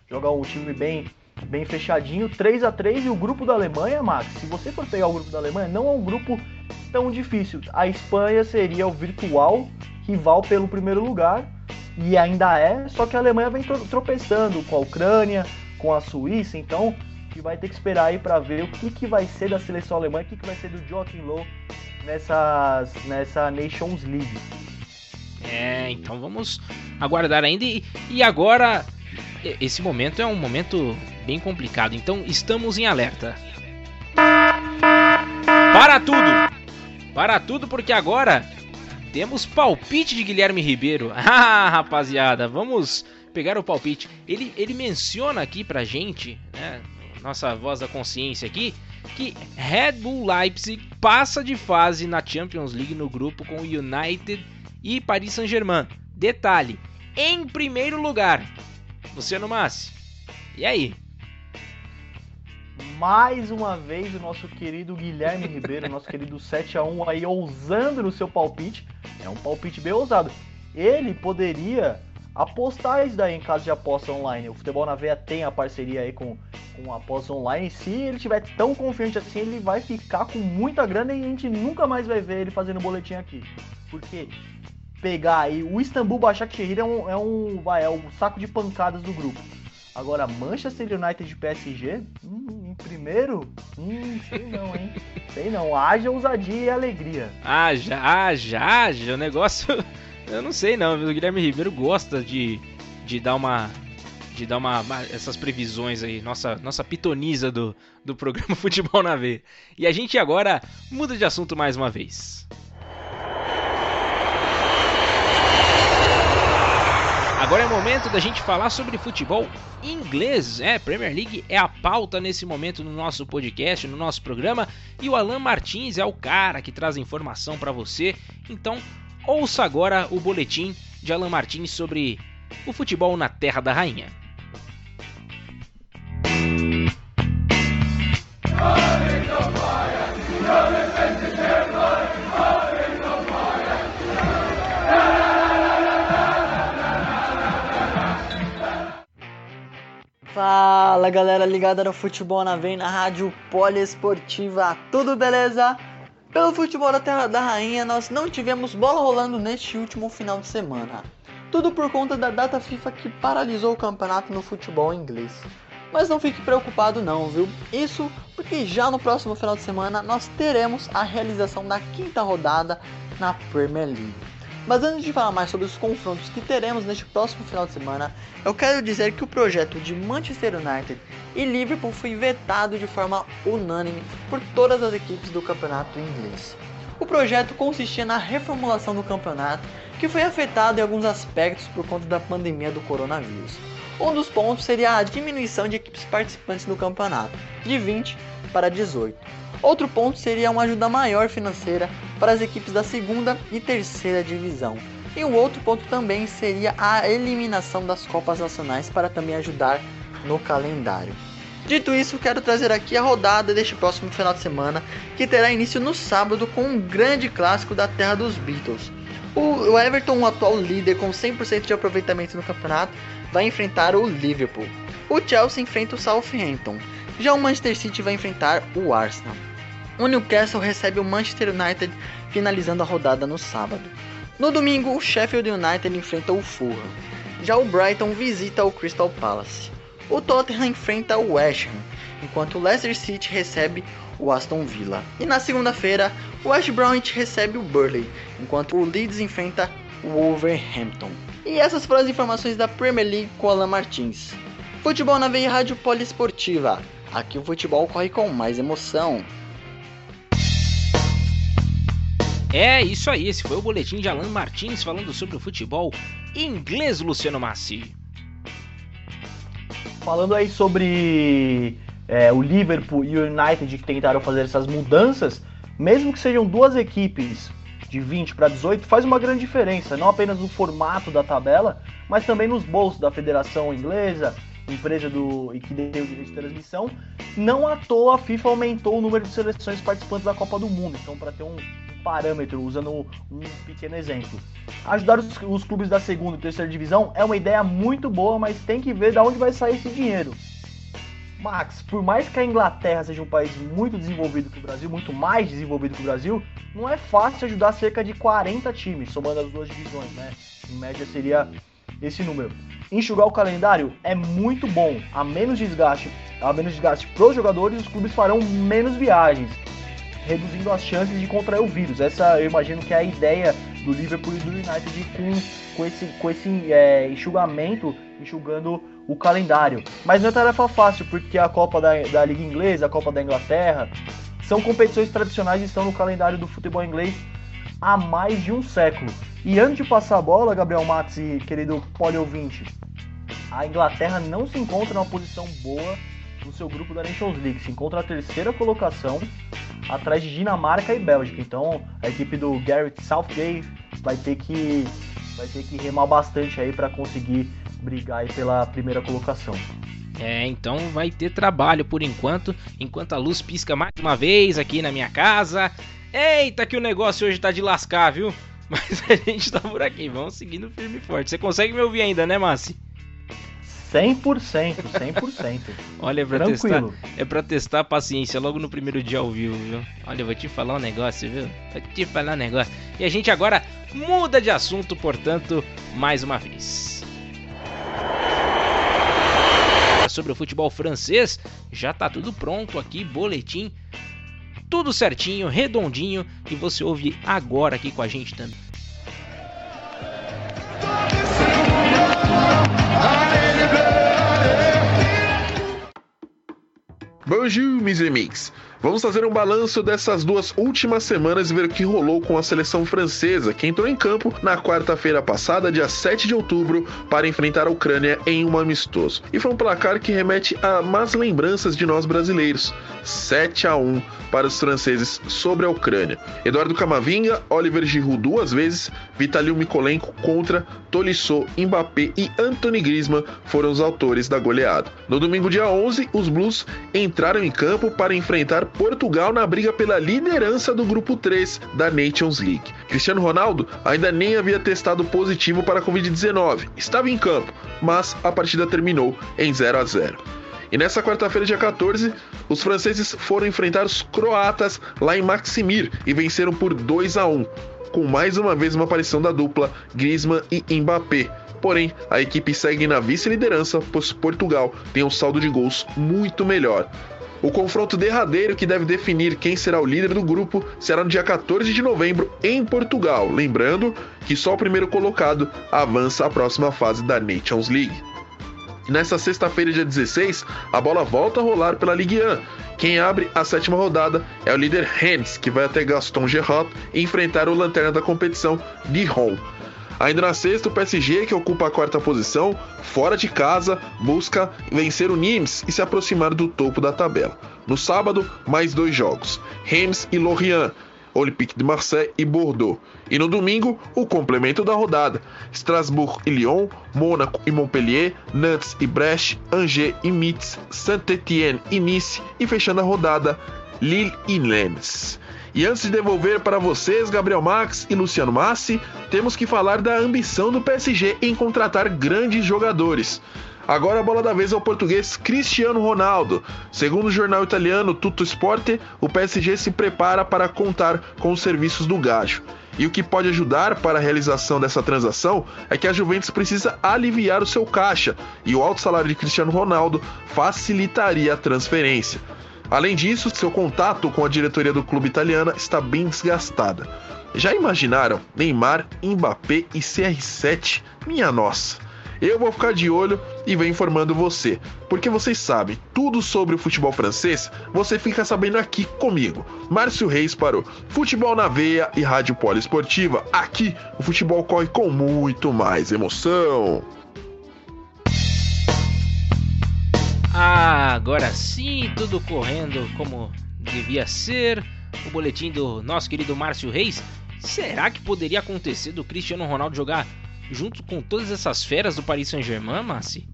jogar um time bem bem fechadinho, 3 a 3 e o grupo da Alemanha, Max, se você for pegar o grupo da Alemanha, não é um grupo tão difícil. A Espanha seria o virtual rival pelo primeiro lugar e ainda é, só que a Alemanha vem tropeçando com a Ucrânia, com a Suíça, então que vai ter que esperar aí para ver o que, que vai ser da seleção alemã, o que, que vai ser do Joachim Low nessas, nessa Nations League. É, então vamos aguardar ainda. E, e agora, esse momento é um momento bem complicado, então estamos em alerta. Para tudo! Para tudo, porque agora temos palpite de Guilherme Ribeiro. [laughs] Ah, rapaziada, vamos pegar o palpite. Ele, ele menciona aqui pra gente, né, nossa voz da consciência aqui, que Red Bull Leipzig passa de fase na Champions League no grupo com United e Paris Saint-Germain. Detalhe, em primeiro lugar. Luciano Massi, e aí? Mais uma vez o nosso querido Guilherme Ribeiro, nosso querido 7 a 1 aí ousando no seu palpite. É um palpite bem ousado. Ele poderia apostar isso daí em caso de aposta online. O Futebol na Veia tem a parceria aí com, com a aposta online. Se ele tiver tão confiante assim, ele vai ficar com muita grana e a gente nunca mais vai ver ele fazendo boletim aqui. Porque pegar aí o Istambul Başakşehir é um, é um, é um saco de pancadas do grupo. Agora, Manchester United de PSG, hum, em primeiro, hum, sei não, hein? [laughs] sei não, haja ousadia e alegria. Haja, haja, haja, o negócio [laughs] eu não sei não, o Guilherme Ribeiro gosta de, de dar uma de dar uma, essas previsões aí, nossa nossa pitoniza do, do programa [laughs] Futebol na V. E a gente agora muda de assunto mais uma vez. Agora é o momento da gente falar sobre futebol inglês. É, Premier League é a pauta nesse momento no nosso podcast, no nosso programa, e o Alan Martins é o cara que traz informação para você. Então, Ouça agora o boletim de Alan Martins sobre o futebol na Terra da Rainha. Fala galera ligada no Futebol na Vem na Rádio Poliesportiva, tudo beleza? Pelo futebol da Terra da Rainha, nós não tivemos bola rolando neste último final de semana. Tudo por conta da data FIFA que paralisou o campeonato no futebol inglês. Mas não fique preocupado não, viu? Isso porque já no próximo final de semana nós teremos a realização da quinta rodada na Premier League. Mas antes de falar mais sobre os confrontos que teremos neste próximo final de semana, eu quero dizer que o projeto de Manchester United e Liverpool foi vetado de forma unânime por todas as equipes do campeonato inglês. O projeto consistia na reformulação do campeonato, que foi afetado em alguns aspectos por conta da pandemia do coronavírus. Um dos pontos seria a diminuição de equipes participantes do campeonato, de 20 para 18 Outro ponto seria uma ajuda maior financeira para as equipes da segunda e terceira divisão. E o outro ponto também seria a eliminação das Copas Nacionais para também ajudar no calendário. Dito isso, quero trazer aqui a rodada deste próximo final de semana, que terá início no sábado com um grande clássico da terra dos Beatles. O Everton, o atual líder com 100% de aproveitamento no campeonato, vai enfrentar o Liverpool. O Chelsea enfrenta o Southampton. Já o Manchester City vai enfrentar o Arsenal. O Newcastle recebe o Manchester United finalizando a rodada no sábado. No domingo, o Sheffield United enfrenta o Fulham. Já o Brighton visita o Crystal Palace. O Tottenham enfrenta o West Ham, enquanto o Leicester City recebe o Aston Villa. E na segunda-feira, o West Bromwich recebe o Burley, enquanto o Leeds enfrenta o Wolverhampton. E essas foram as informações da Premier League com Alan Martins. Futebol na Veia Rádio Poliesportiva. Aqui o futebol corre com mais emoção. É isso aí, esse foi o boletim de Alan Martins falando sobre o futebol inglês, Luciano Massi. Falando aí sobre é, o Liverpool e o United que tentaram fazer essas mudanças, mesmo que sejam duas equipes de 20 para 18, faz uma grande diferença, não apenas no formato da tabela, mas também nos bolsos da Federação Inglesa, empresa do que tem o direito de transmissão. Não à toa a FIFA aumentou o número de seleções participantes da Copa do Mundo. Então, para ter um, parâmetro, usando um pequeno exemplo. Ajudar os, os, clubes da segunda e terceira divisão é uma ideia muito boa, mas tem que ver de onde vai sair esse dinheiro. Max, por mais que a Inglaterra seja um país muito desenvolvido que o Brasil, muito mais desenvolvido que o Brasil, não é fácil ajudar cerca de 40 times, somando as duas divisões, né? Em média seria esse número. Enxugar o calendário é muito bom. A menos desgaste, a menos desgaste para os jogadores, os clubes farão menos viagens, reduzindo as chances de contrair o vírus. Essa eu imagino que é a ideia do Liverpool e do United com, com esse, com esse é, enxugamento, enxugando o calendário. Mas não é tarefa fácil, porque a Copa da, da Liga Inglesa, a Copa da Inglaterra, são competições tradicionais e estão no calendário do futebol inglês há mais de um século. E antes de passar a bola, Gabriel Max e querido poliouvinte, a Inglaterra não se encontra numa posição boa no seu grupo da Nations League. Se encontra na terceira colocação, atrás de Dinamarca e Bélgica. Então a equipe do Garrett Southgate vai ter que, vai ter que remar bastante aí para conseguir brigar aí pela primeira colocação. É, então vai ter trabalho por enquanto, enquanto a luz pisca mais uma vez aqui na minha casa. Eita, que o negócio hoje tá de lascar, viu? [laughs] Mas a gente tá por aqui, vamos seguindo firme e forte. Você consegue me ouvir ainda, né, Massi? 100%, 100%. Olha, é pra, testar, é pra testar a paciência logo no primeiro dia ao vivo, viu? Olha, eu vou te falar um negócio, viu? Vou te falar um negócio. E a gente agora muda de assunto, portanto, mais uma vez. Sobre o futebol francês, já tá tudo pronto aqui, boletim tudo certinho, redondinho e você ouve agora aqui com a gente também. Bonjour, mes amigos. Vamos fazer um balanço dessas duas últimas semanas e ver o que rolou com a seleção francesa, que entrou em campo na quarta-feira passada, dia 7 de outubro, para enfrentar a Ucrânia em um amistoso. E foi um placar que remete a más lembranças de nós brasileiros. 7 a 1 para os franceses sobre a Ucrânia. Eduardo Camavinga, Oliver Giroud duas vezes, Vitaly Mikolenko contra Tolisso, Mbappé e Anthony Griezmann foram os autores da goleada. No domingo dia 11, os Blues entraram em campo para enfrentar Portugal na briga pela liderança do grupo 3 da Nations League. Cristiano Ronaldo ainda nem havia testado positivo para a Covid-19, estava em campo, mas a partida terminou em 0 a 0. E nessa quarta-feira, dia 14, os franceses foram enfrentar os croatas lá em Maximir e venceram por 2 a 1, com mais uma vez uma aparição da dupla Griezmann e Mbappé. Porém, a equipe segue na vice-liderança, pois Portugal tem um saldo de gols muito melhor. O confronto derradeiro que deve definir quem será o líder do grupo será no dia 14 de novembro em Portugal. Lembrando que só o primeiro colocado avança à próxima fase da Nations League. E nesta sexta-feira, dia 16, a bola volta a rolar pela Ligue 1. Quem abre a sétima rodada é o líder Rennes, que vai até Gaston Gerrard enfrentar o lanterna da competição, Dijon. Ainda na sexta, o PSG, que ocupa a quarta posição, fora de casa, busca vencer o Nimes e se aproximar do topo da tabela. No sábado, mais dois jogos: Reims e Lorient, Olympique de Marseille e Bordeaux. E no domingo, o complemento da rodada: Strasbourg e Lyon, Mônaco e Montpellier, Nantes e Brest, Angers e Metz, Saint-Étienne e Nice e fechando a rodada, Lille e Lens. E antes de devolver para vocês, Gabriel Max e Luciano Massi, temos que falar da ambição do PSG em contratar grandes jogadores. Agora a bola da vez é o português Cristiano Ronaldo. Segundo o jornal italiano Tutto Sport, o PSG se prepara para contar com os serviços do Gajo. E o que pode ajudar para a realização dessa transação é que a Juventus precisa aliviar o seu caixa, e o alto salário de Cristiano Ronaldo facilitaria a transferência. Além disso, seu contato com a diretoria do clube italiana está bem desgastada. Já imaginaram Neymar, Mbappé e CR7? Minha nossa! Eu vou ficar de olho e venho informando você, porque vocês sabem tudo sobre o futebol francês, você fica sabendo aqui comigo. Márcio Reis para o Futebol na Veia e Rádio Poliesportiva. Aqui o futebol corre com muito mais emoção. Ah, agora sim, tudo correndo como devia ser. O boletim do nosso querido Márcio Reis. Será que poderia acontecer do Cristiano Ronaldo jogar junto com todas essas feras do Paris Saint-Germain, Massi?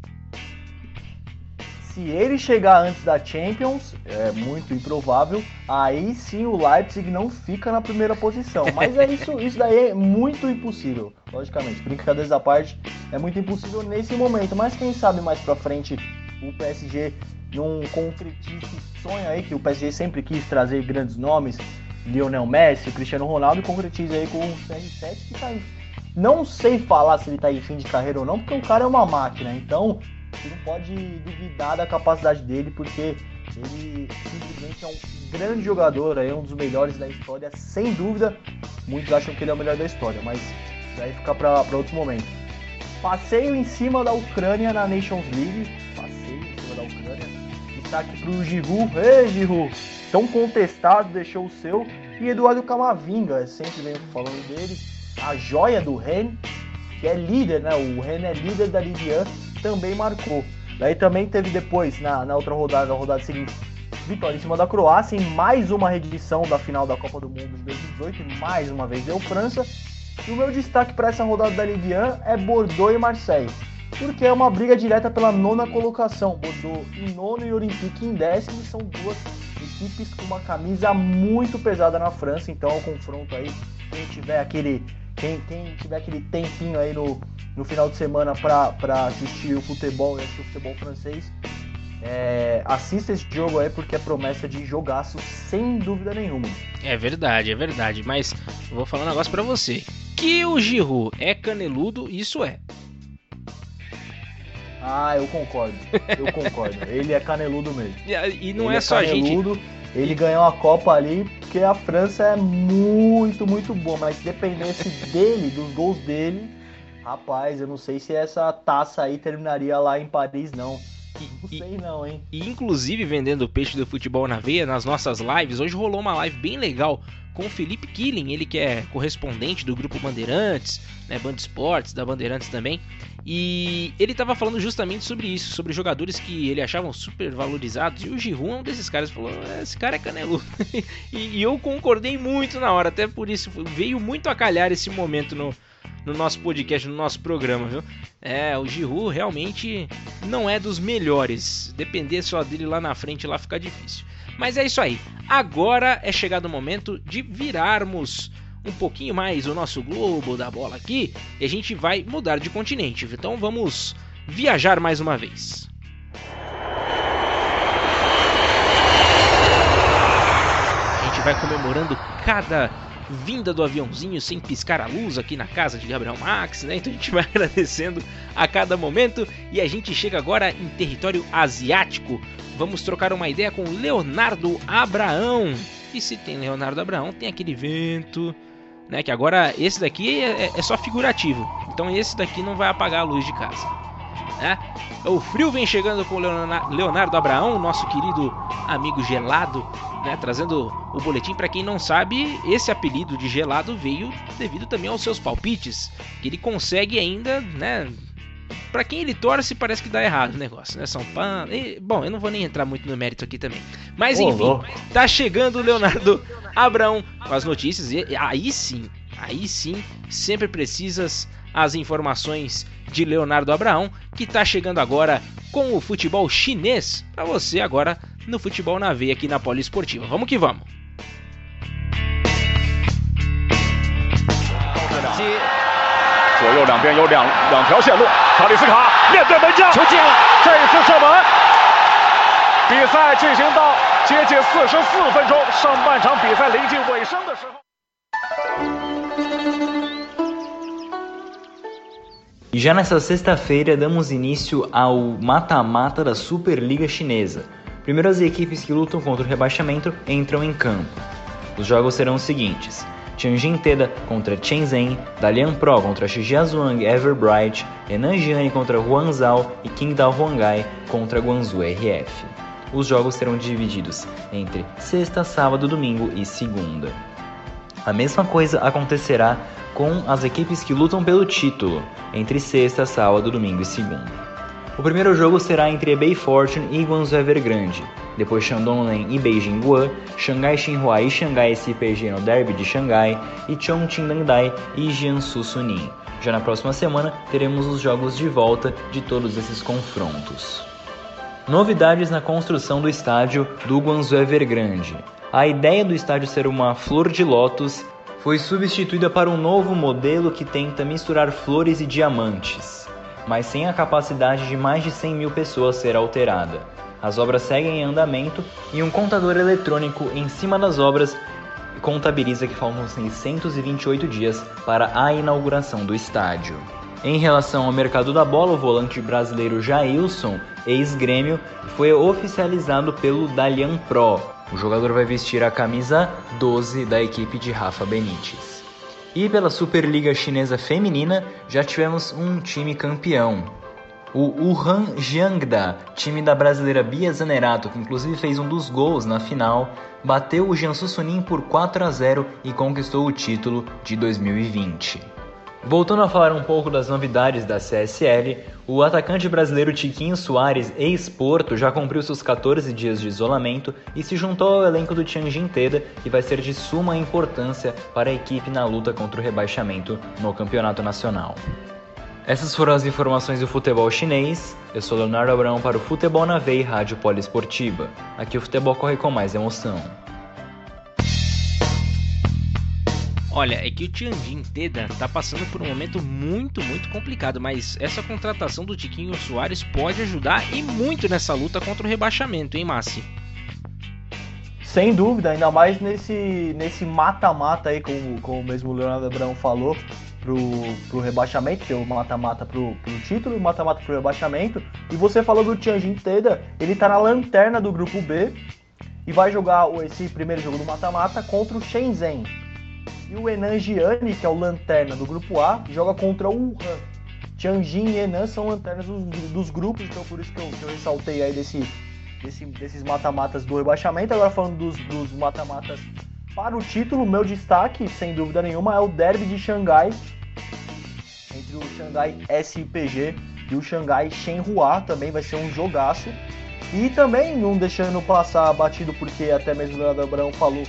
Se ele chegar antes da Champions, é muito improvável, aí sim o Leipzig não fica na primeira posição. Mas é isso, isso daí é muito impossível, logicamente. Brincadeiras à parte, é muito impossível nesse momento. Mas quem sabe mais pra frente o PSG não concretize esse sonho aí, que o PSG sempre quis trazer grandes nomes, Lionel Messi, Cristiano Ronaldo, e concretize aí com o CR7 que tá. Não sei falar se ele tá em fim de carreira ou não, porque o cara é uma máquina, então você não pode duvidar da capacidade dele, porque ele simplesmente é um grande jogador, é um dos melhores da história, sem dúvida. Muitos acham que ele é o melhor da história, mas vai ficar para outro momento. Passeio em cima da Ucrânia na Nations League. Passeio em cima da Ucrânia. Destaque para o Giroud. Ei, Giroud! Tão contestado, deixou o seu. E Eduardo Camavinga, sempre venho falando dele. A joia do Ren, que é líder, né? O Ren é líder da Ligue 1, também marcou. Daí também teve depois, na, na outra rodada, na rodada seguinte, vitória em cima da Croácia em mais uma reedição da final da Copa do Mundo de 2018 e mais uma vez deu França. E o meu destaque para essa rodada da Ligue 1 é Bordeaux e Marseille, porque é uma briga direta pela nona colocação. Bordeaux em nono e Olympique em décimo são duas equipes com uma camisa muito pesada na França, então é um confronto aí. Quem tiver aquele, quem, quem tiver aquele tempinho aí no, no final de semana para assistir o futebol e assistir o futebol francês, é, assista esse jogo aí porque é promessa de jogaço sem dúvida nenhuma. É verdade, é verdade. Mas vou falar um negócio para você. Que o Giroud é caneludo, isso é. Ah, eu concordo. Eu concordo. ele é caneludo mesmo. [laughs] E, e não ele é, é só a gente. Ele ganhou a Copa ali porque a França é muito, muito boa. Mas se dependesse [laughs] dele, dos gols dele, rapaz, eu não sei se essa taça aí terminaria lá em Paris, não. Não sei não, hein? E inclusive vendendo o peixe do futebol na veia nas nossas lives, hoje rolou uma live bem legal com o Felipe Killing, ele que é correspondente do grupo Bandeirantes, né, Band Esportes, da Bandeirantes também. E ele estava falando justamente sobre isso, sobre jogadores que ele achavam super valorizados. E o Giroud é um desses caras. Falou: é, esse cara é caneludo. [laughs] e, e eu concordei muito na hora, até por isso veio muito a calhar esse momento no, no nosso podcast, no nosso programa, viu? É, o Giroud realmente não é dos melhores. Depender só dele lá na frente, lá fica difícil. Mas é isso aí. Agora é chegado o momento de virarmos um pouquinho mais o nosso globo da bola aqui e a gente vai mudar de continente. Então vamos viajar mais uma vez. A gente vai comemorando cada vinda do aviãozinho sem piscar a luz aqui na casa de Gabriel Max, né? Então a gente [laughs] vai agradecendo a cada momento e a gente chega agora em território asiático. Vamos trocar uma ideia com Leonardo Abraão. E se tem Leonardo Abraão, tem aquele vento, né? Que agora esse daqui é, é só figurativo. Então esse daqui não vai apagar a luz de casa. Né? O frio vem chegando com Leonardo Abraão, nosso querido amigo gelado, né? trazendo o boletim. Para quem não sabe, esse apelido de gelado veio devido também aos seus palpites, que ele consegue ainda, né? Para quem ele torce, parece que dá errado o negócio, né? São Paulo. E, bom, eu não vou nem entrar muito no mérito aqui também. Mas enfim, oh, tá chegando o Leonardo Abraão com as notícias. E aí sim, aí sim, sempre precisas as informações de Leonardo Abraão, que está chegando agora com o futebol chinês para você agora no futebol na veia aqui na Poliesportiva. Vamos que vamos. 左右两边有两两条线路，塔利斯卡面对门将，球进了，这一次射门。比赛进行到接近四十四分钟，上半场比赛临近尾声的时候。E já nessa sexta-feira damos início ao mata-mata da Superliga Chinesa. Primeiro as equipes que lutam contra o rebaixamento entram em campo. Os jogos serão os seguintes: Tianjin Teda contra Shenzhen, Dalian Pro contra Shijiazhuang Everbright, Jiani contra Huangzhou e Qingdao Huangai contra Guangzhou RF. Os jogos serão divididos entre sexta, sábado, domingo e segunda. A mesma coisa acontecerá com as equipes que lutam pelo título, entre sexta, sábado, domingo e segunda. O primeiro jogo será entre Ebay Fortune e Guangzhou Evergrande, depois Shandong e Beijing Guan, Xangai Xinhua e Xangai SPG no Derby de Xangai e Chongqing Dandai e Jiangsu Suning. Já na próxima semana teremos os jogos de volta de todos esses confrontos. Novidades na construção do estádio do Guangzhou Evergrande. A ideia do estádio ser uma flor de lótus foi substituída para um novo modelo que tenta misturar flores e diamantes. mas sem a capacidade de mais de 100 mil pessoas ser alterada. As obras seguem em andamento e um contador eletrônico em cima das obras contabiliza que faltam 628 dias para a inauguração do estádio. Em relação ao mercado da bola, o volante brasileiro Jailson, ex-grêmio, foi oficializado pelo Dalian Pro. O jogador vai vestir a camisa 12 da equipe de Rafa Benítez. E pela Superliga Chinesa Feminina, já tivemos um time campeão. O Wuhan Jiangda, time da brasileira Bia Zanerato, que inclusive fez um dos gols na final, bateu o Jiangsu Suning por 4 a 0 e conquistou o título de 2020. Voltando a falar um pouco das novidades da CSL, o atacante brasileiro Tiquinho Soares, ex-Porto, já cumpriu seus 14 dias de isolamento e se juntou ao elenco do Tianjin Teda, que vai ser de suma importância para a equipe na luta contra o rebaixamento no Campeonato Nacional. Essas foram as informações do futebol chinês. Eu sou Leonardo Abrão para o Futebol na Veia Rádio Poliesportiva. Aqui o futebol corre com mais emoção. Olha, é que o Tianjin Teda tá passando por um momento muito, muito complicado, mas essa contratação do Tiquinho Soares pode ajudar e muito nessa luta contra o rebaixamento, hein, Massi? Sem dúvida, ainda mais nesse nesse mata-mata aí, como, como mesmo o Leonardo Abrão falou, pro, pro rebaixamento, que é o mata-mata pro, pro título mata-mata pro rebaixamento. E você falou do Tianjin Teda, ele tá na lanterna do grupo B e vai jogar esse primeiro jogo do mata-mata contra o Shenzhen. E o Enan Gianni, que é o lanterna do grupo A, joga contra o Wuhan. Tianjin e Enan são lanternas dos, dos grupos, então por isso que eu, que eu ressaltei aí desse, desse, desses mata-matas do rebaixamento. Agora falando dos mata-matas para o título, meu destaque, sem dúvida nenhuma, é o derby de Xangai entre o Xangai SPG e o Xangai Shenhua. Também vai ser um jogaço. E também, não deixando passar batido, porque até mesmo o Leonardo Abrão falou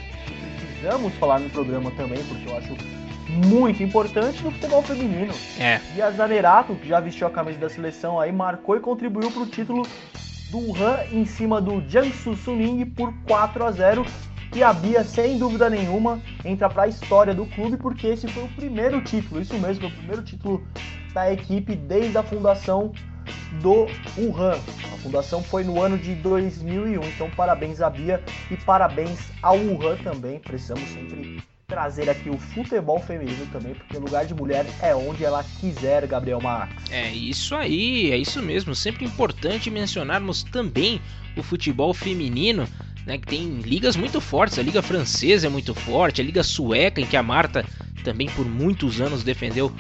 precisamos falar no programa também, porque eu acho muito importante no futebol feminino. É. E a Zanerato, que já vestiu a camisa da seleção aí, marcou e contribuiu para o título do Han em cima do Jiangsu Suning por 4 a 0 e a Bia, sem dúvida nenhuma, entra para a história do clube porque esse foi o primeiro título, isso mesmo, foi o primeiro título da equipe desde a fundação do Wuhan. A fundação foi no ano de 2001, então parabéns a Bia e parabéns ao Wuhan também. Precisamos sempre trazer aqui o futebol feminino também, porque lugar de mulher é onde ela quiser, Gabriel Marques. É isso aí, é isso mesmo. Sempre importante mencionarmos também o futebol feminino né, que tem ligas muito fortes. A Liga Francesa é muito forte, a Liga Sueca, em que a Marta também por muitos anos defendeu,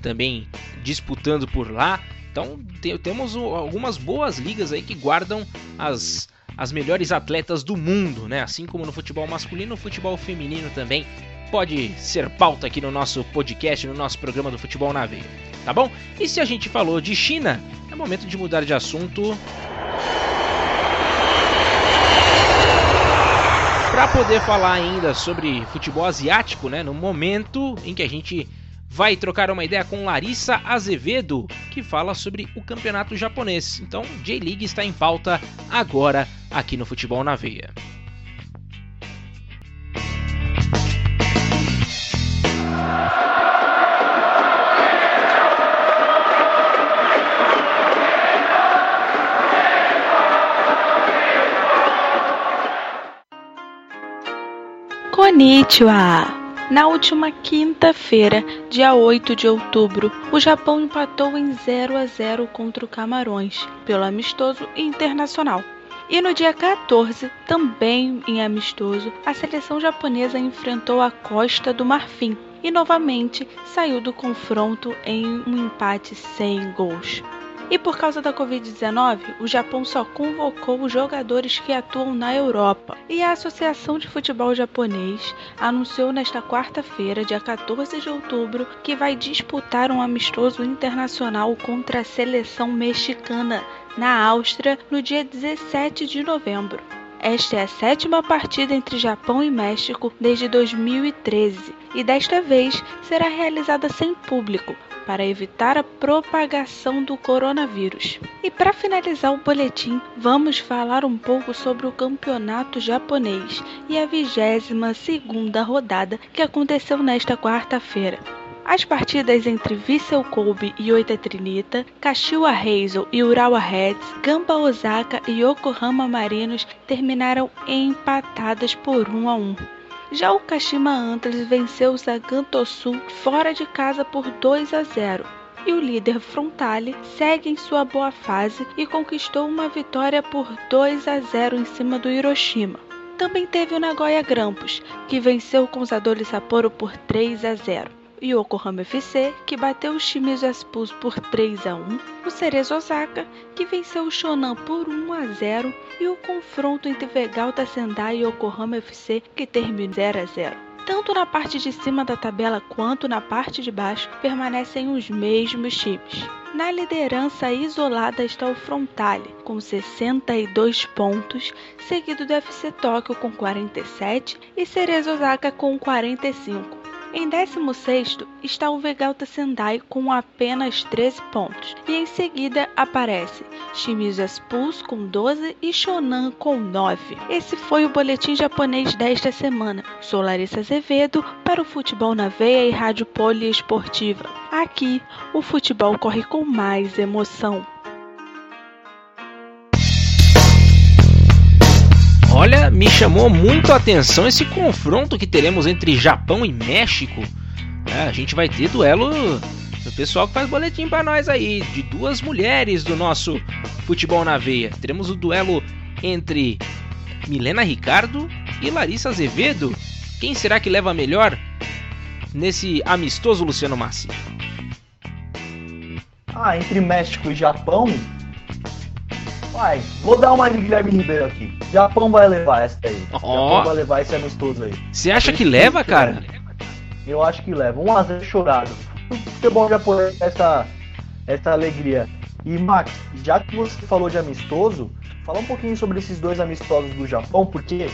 também disputando por lá. Então te, temos algumas boas ligas aí que guardam as, as melhores atletas do mundo, né? Assim como no futebol masculino, no futebol feminino também pode ser pauta aqui no nosso podcast, no nosso programa do Futebol na Veia, tá bom? E se a gente falou de China, é momento de mudar de assunto. Para poder falar ainda sobre futebol asiático, né, no momento em que a gente vai trocar uma ideia com Larissa Azevedo, que fala sobre o campeonato japonês. Então, J-League está em pauta agora aqui no Futebol na Veia. Konnichiwa! Na última quinta-feira, dia 8 de outubro, o Japão empatou em 0 a 0 contra o Camarões, pelo amistoso internacional. E no dia 14, também em amistoso, a seleção japonesa enfrentou a Costa do Marfim e novamente saiu do confronto em um empate sem gols. E por causa da Covid-19, o Japão só convocou os jogadores que atuam na Europa. E a Associação de Futebol Japonês anunciou nesta quarta-feira, dia 14 de outubro, que vai disputar um amistoso internacional contra a seleção mexicana na Áustria no dia 17 de novembro. Esta é a sétima partida entre Japão e México desde 2013 e desta vez será realizada sem público, para evitar a propagação do coronavírus. E para finalizar o boletim, vamos falar um pouco sobre o campeonato japonês e a 22 segunda rodada que aconteceu nesta quarta-feira. As partidas entre Vissel Kobe e Oita Trinita, Kashiwa Reysol e Urawa Reds, Gamba Osaka e Yokohama Marinos terminaram empatadas por 1 a 1. Já o Kashima Antlers venceu o Saganto Sul fora de casa por 2 a 0. E o líder Frontale segue em sua boa fase e conquistou uma vitória por 2 a 0 em cima do Hiroshima. Também teve o Nagoya Grampus, que venceu o Consadole Sapporo por 3 a 0 e o Yokohama FC, que bateu o Shimizu S-Pulse por 3 a 1, o Cerezo Osaka, que venceu o Shonan por 1 a 0 e o confronto entre Vegalta Sendai e Yokohama FC, que terminou 0 a 0. Tanto na parte de cima da tabela quanto na parte de baixo permanecem os mesmos times. Na liderança isolada está o Frontale, com 62 pontos, seguido do FC Tóquio com 47 e Cerezo Osaka com 45. Em 16 está o Vegalta Sendai com apenas 13 pontos, e em seguida aparece Shimizu S-Pulse com 12 e Shonan com 9. Esse foi o boletim japonês desta semana. Sou Larissa Azevedo para o Futebol na Veia e Rádio Poliesportiva. Aqui, o futebol corre com mais emoção. Olha, me chamou muito a atenção esse confronto que teremos entre Japão e México. É, a gente vai ter duelo do pessoal que faz boletim para nós aí, de duas mulheres do nosso futebol na veia. Teremos o duelo entre Milena Ricardo e Larissa Azevedo. Quem será que leva melhor nesse amistoso Luciano Massi? Ah, entre México e Japão, Vai, vou dar uma de Guilherme Ribeiro aqui. Japão vai levar essa aí. Oh. Japão vai levar esse amistoso aí. Você acha que leva, cara? Eu acho que leva. 1x0 chorado. O futebol japonês essa, essa alegria. E Max, já que você falou de amistoso, fala um pouquinho sobre esses dois amistosos do Japão, porque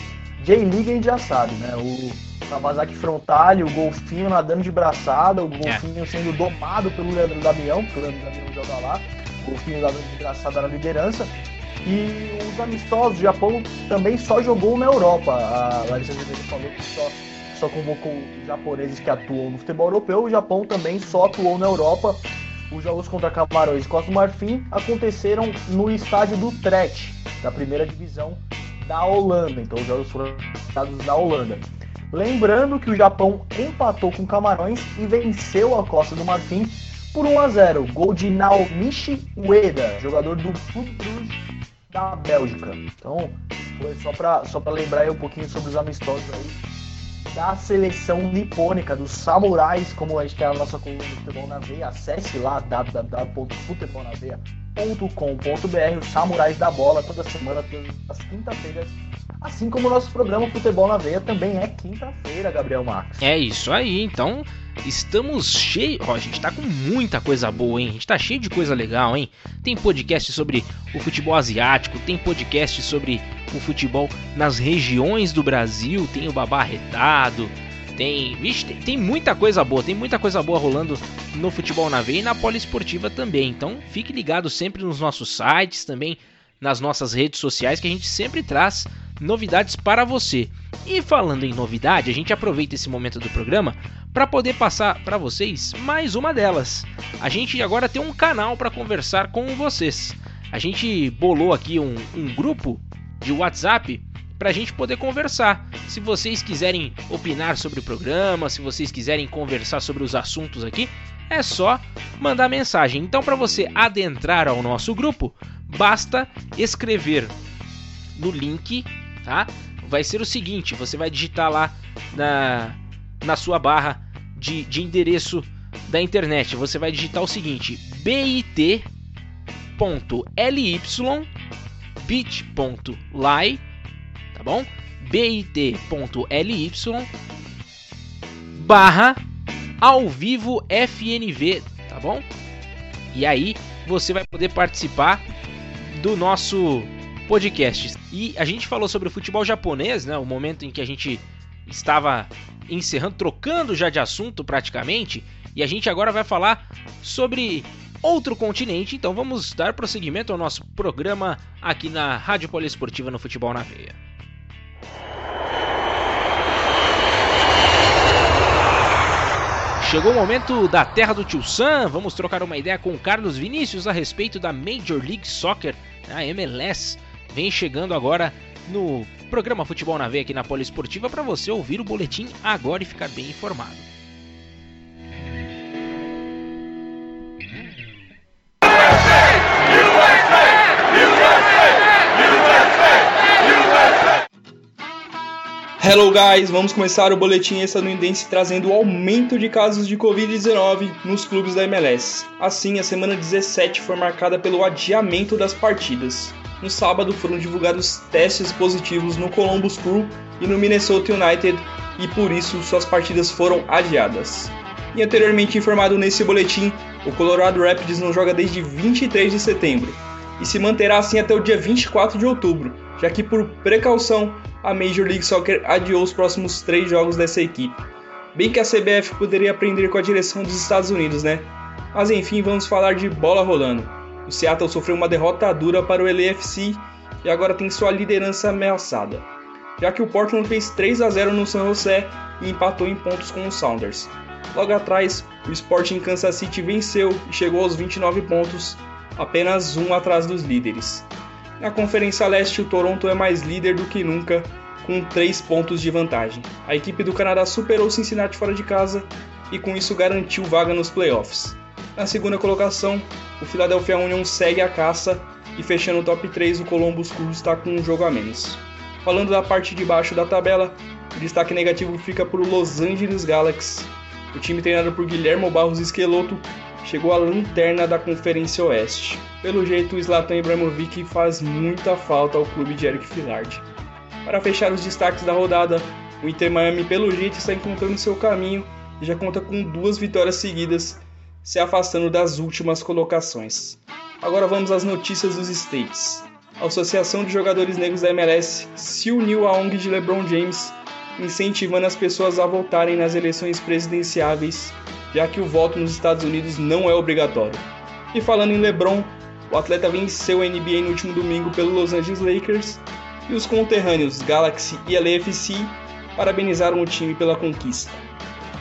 J-League a gente já sabe, né? O Kawasaki Frontale, o Golfinho nadando de braçada, o Golfinho é. sendo domado pelo Leandro Damião, porque o Leandro Damião joga lá o fim da desgraçada na liderança. E os amistosos, o Japão também só jogou na Europa. A Larissa Azevedo falou que só, só convocou japoneses que atuam no futebol europeu. O Japão também só atuou na Europa. Os jogos contra Camarões e Costa do Marfim aconteceram no estádio do Tret, da primeira divisão da Holanda. Então os jogos foram dados na Holanda. Lembrando que o Japão empatou com Camarões e venceu a Costa do Marfim por 1 a 0. Gol de Naomichi Ueda, jogador do Bruges da Bélgica. Então, foi só para só pra lembrar aí um pouquinho sobre os amistosos aí da seleção nipônica, dos samurais, como a gente tem a nossa coluna do Futebol na Veia. Acesse lá www.futebolnaveia.com.br, os samurais da bola, toda semana, todas as quinta-feiras Assim como o nosso programa Futebol na Veia também é quinta-feira, Gabriel Marques. É isso aí, então estamos cheios. Ó, a gente tá com muita coisa boa, hein? A gente tá cheio de coisa legal, hein? Tem podcast sobre o futebol asiático, tem podcast sobre o futebol nas regiões do Brasil, tem o Babá Retado, tem, vixe, tem, tem, muita coisa boa, tem muita coisa boa rolando no futebol na veia e na poliesportiva também. Então fique ligado sempre nos nossos sites, também nas nossas redes sociais que a gente sempre traz novidades para você. E falando em novidade, a gente aproveita esse momento do programa para poder passar para vocês mais uma delas. A gente agora tem um canal para conversar com vocês. A gente bolou aqui um, um grupo de WhatsApp para a gente poder conversar. Se vocês quiserem opinar sobre o programa, se vocês quiserem conversar sobre os assuntos aqui, é só mandar mensagem. Então, para você adentrar ao nosso grupo, basta escrever no link tá? Vai ser o seguinte: você vai digitar lá na, na sua barra de, de endereço da internet. Você vai digitar o seguinte: bit.ly bit.ly, bom? bit.ly barra ao vivo FNV, tá bom? E aí você vai poder participar do nosso podcasts. E a gente falou sobre o futebol japonês, né? O momento em que a gente estava encerrando, trocando já de assunto praticamente. E a gente agora vai falar sobre outro continente. Então vamos dar prosseguimento ao nosso programa aqui na Rádio Poliesportiva no Futebol na Veia. Chegou o momento da terra do tio Sam. Vamos trocar uma ideia com o Carlos Vinícius a respeito da Major League Soccer, a MLS. Vem chegando agora no programa Futebol na Veia aqui na Poliesportiva para você ouvir o boletim agora e ficar bem informado. Hello guys, vamos começar o boletim estadunidense trazendo o aumento de casos de Covid-19 nos clubes da MLS. Assim, a semana 17 foi marcada pelo adiamento das partidas. No sábado foram divulgados testes positivos no Columbus Crew e no Minnesota United e por isso suas partidas foram adiadas. E anteriormente informado nesse boletim, o Colorado Rapids não joga desde 23 de setembro e se manterá assim até o dia 24 de outubro, já que por precaução a Major League Soccer adiou os próximos três jogos dessa equipe. Bem que a CBF poderia aprender com a direção dos Estados Unidos, né? Mas enfim, vamos falar de bola rolando. O Seattle sofreu uma derrota dura para o LAFC e agora tem sua liderança ameaçada, já que o Portland fez 3 a 0 no San José e empatou em pontos com o Sounders. Logo atrás, o Sporting Kansas City venceu e chegou aos 29 pontos, apenas um atrás dos líderes. Na Conferência Leste, o Toronto é mais líder do que nunca, com 3 pontos de vantagem. A equipe do Canadá superou o Cincinnati fora de casa e com isso garantiu vaga nos playoffs. Na segunda colocação, o Philadelphia Union segue a caça e fechando o top 3, o Columbus Crew está com um jogo a menos. Falando da parte de baixo da tabela, o destaque negativo fica para o Los Angeles Galaxy. O time treinado por Guilherme Barros Esqueloto chegou à lanterna da Conferência Oeste. Pelo jeito, o Zlatan Ibrahimovic faz muita falta ao clube de Eric Filard. Para fechar os destaques da rodada, o Inter Miami pelo jeito está encontrando seu caminho e já conta com duas vitórias seguidas, se afastando das últimas colocações. Agora vamos às notícias dos States. A Associação de Jogadores Negros da MLS se uniu à ONG de LeBron James, incentivando as pessoas a votarem nas eleições presidenciáveis já que o voto nos Estados Unidos não é obrigatório. E falando em LeBron, o atleta venceu a NBA no último domingo pelo Los Angeles Lakers e os conterrâneos Galaxy e LAFC parabenizaram o time pela conquista.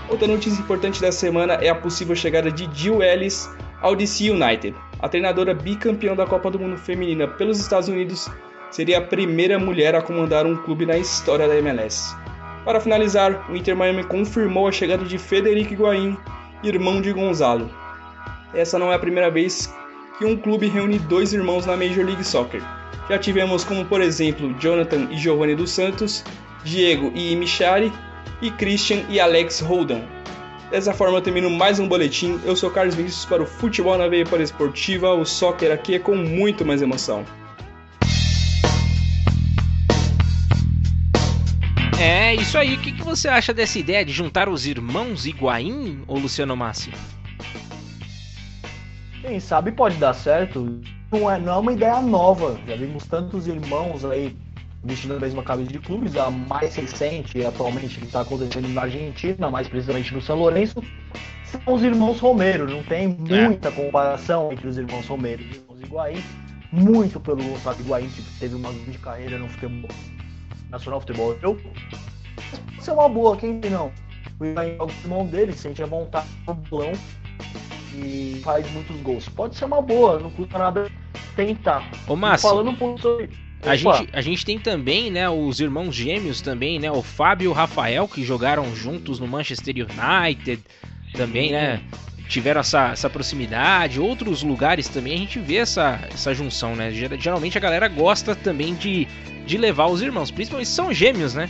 Outra notícia importante da semana é a possível chegada de Jill Ellis ao DC United. A treinadora bicampeã da Copa do Mundo Feminina pelos Estados Unidos seria a primeira mulher a comandar um clube na história da MLS. Para finalizar, o Inter Miami confirmou a chegada de Federico Higuaín irmão de Gonzalo. Essa não é a primeira vez que um clube reúne dois irmãos na Major League Soccer. Já tivemos como, por exemplo, Jonathan e Giovanni dos Santos, Diego e Michari e Christian e Alex Holden. Dessa forma eu termino mais um boletim. Eu sou Carlos Vinícius para o Futebol na Veia Esportiva. O soccer aqui é com muito mais emoção. É, isso aí. O que, que você acha dessa ideia de juntar os irmãos Higuaín, ou Luciano Massi? Quem sabe pode dar certo. Não é, não é uma ideia nova. Já vimos tantos irmãos aí vestindo a mesma camisa de clubes. A mais recente, atualmente, que está acontecendo na Argentina, mais precisamente no São Lourenço, são os irmãos Romero. Não tem muita é. comparação entre os irmãos Romero e os irmãos Higuaín. Muito pelo Gonçalo Higuaín, que teve uma grande carreira no futebol Nacional Futebol Europeu. Pode ser uma boa, quem não? O Ivan joga o irmão dele, sente a vontade no bolão e faz muitos gols. Pode ser uma boa, não custa nada tentar. Ô, Márcio, falando um pouco sobre. A gente, a gente tem também, né, os irmãos gêmeos também, né, o Fábio e o Rafael, que jogaram juntos no Manchester United, também, né, tiveram essa, essa proximidade, outros lugares também a gente vê essa, essa junção, né? Geralmente a galera gosta também de, de levar os irmãos, principalmente são gêmeos, né?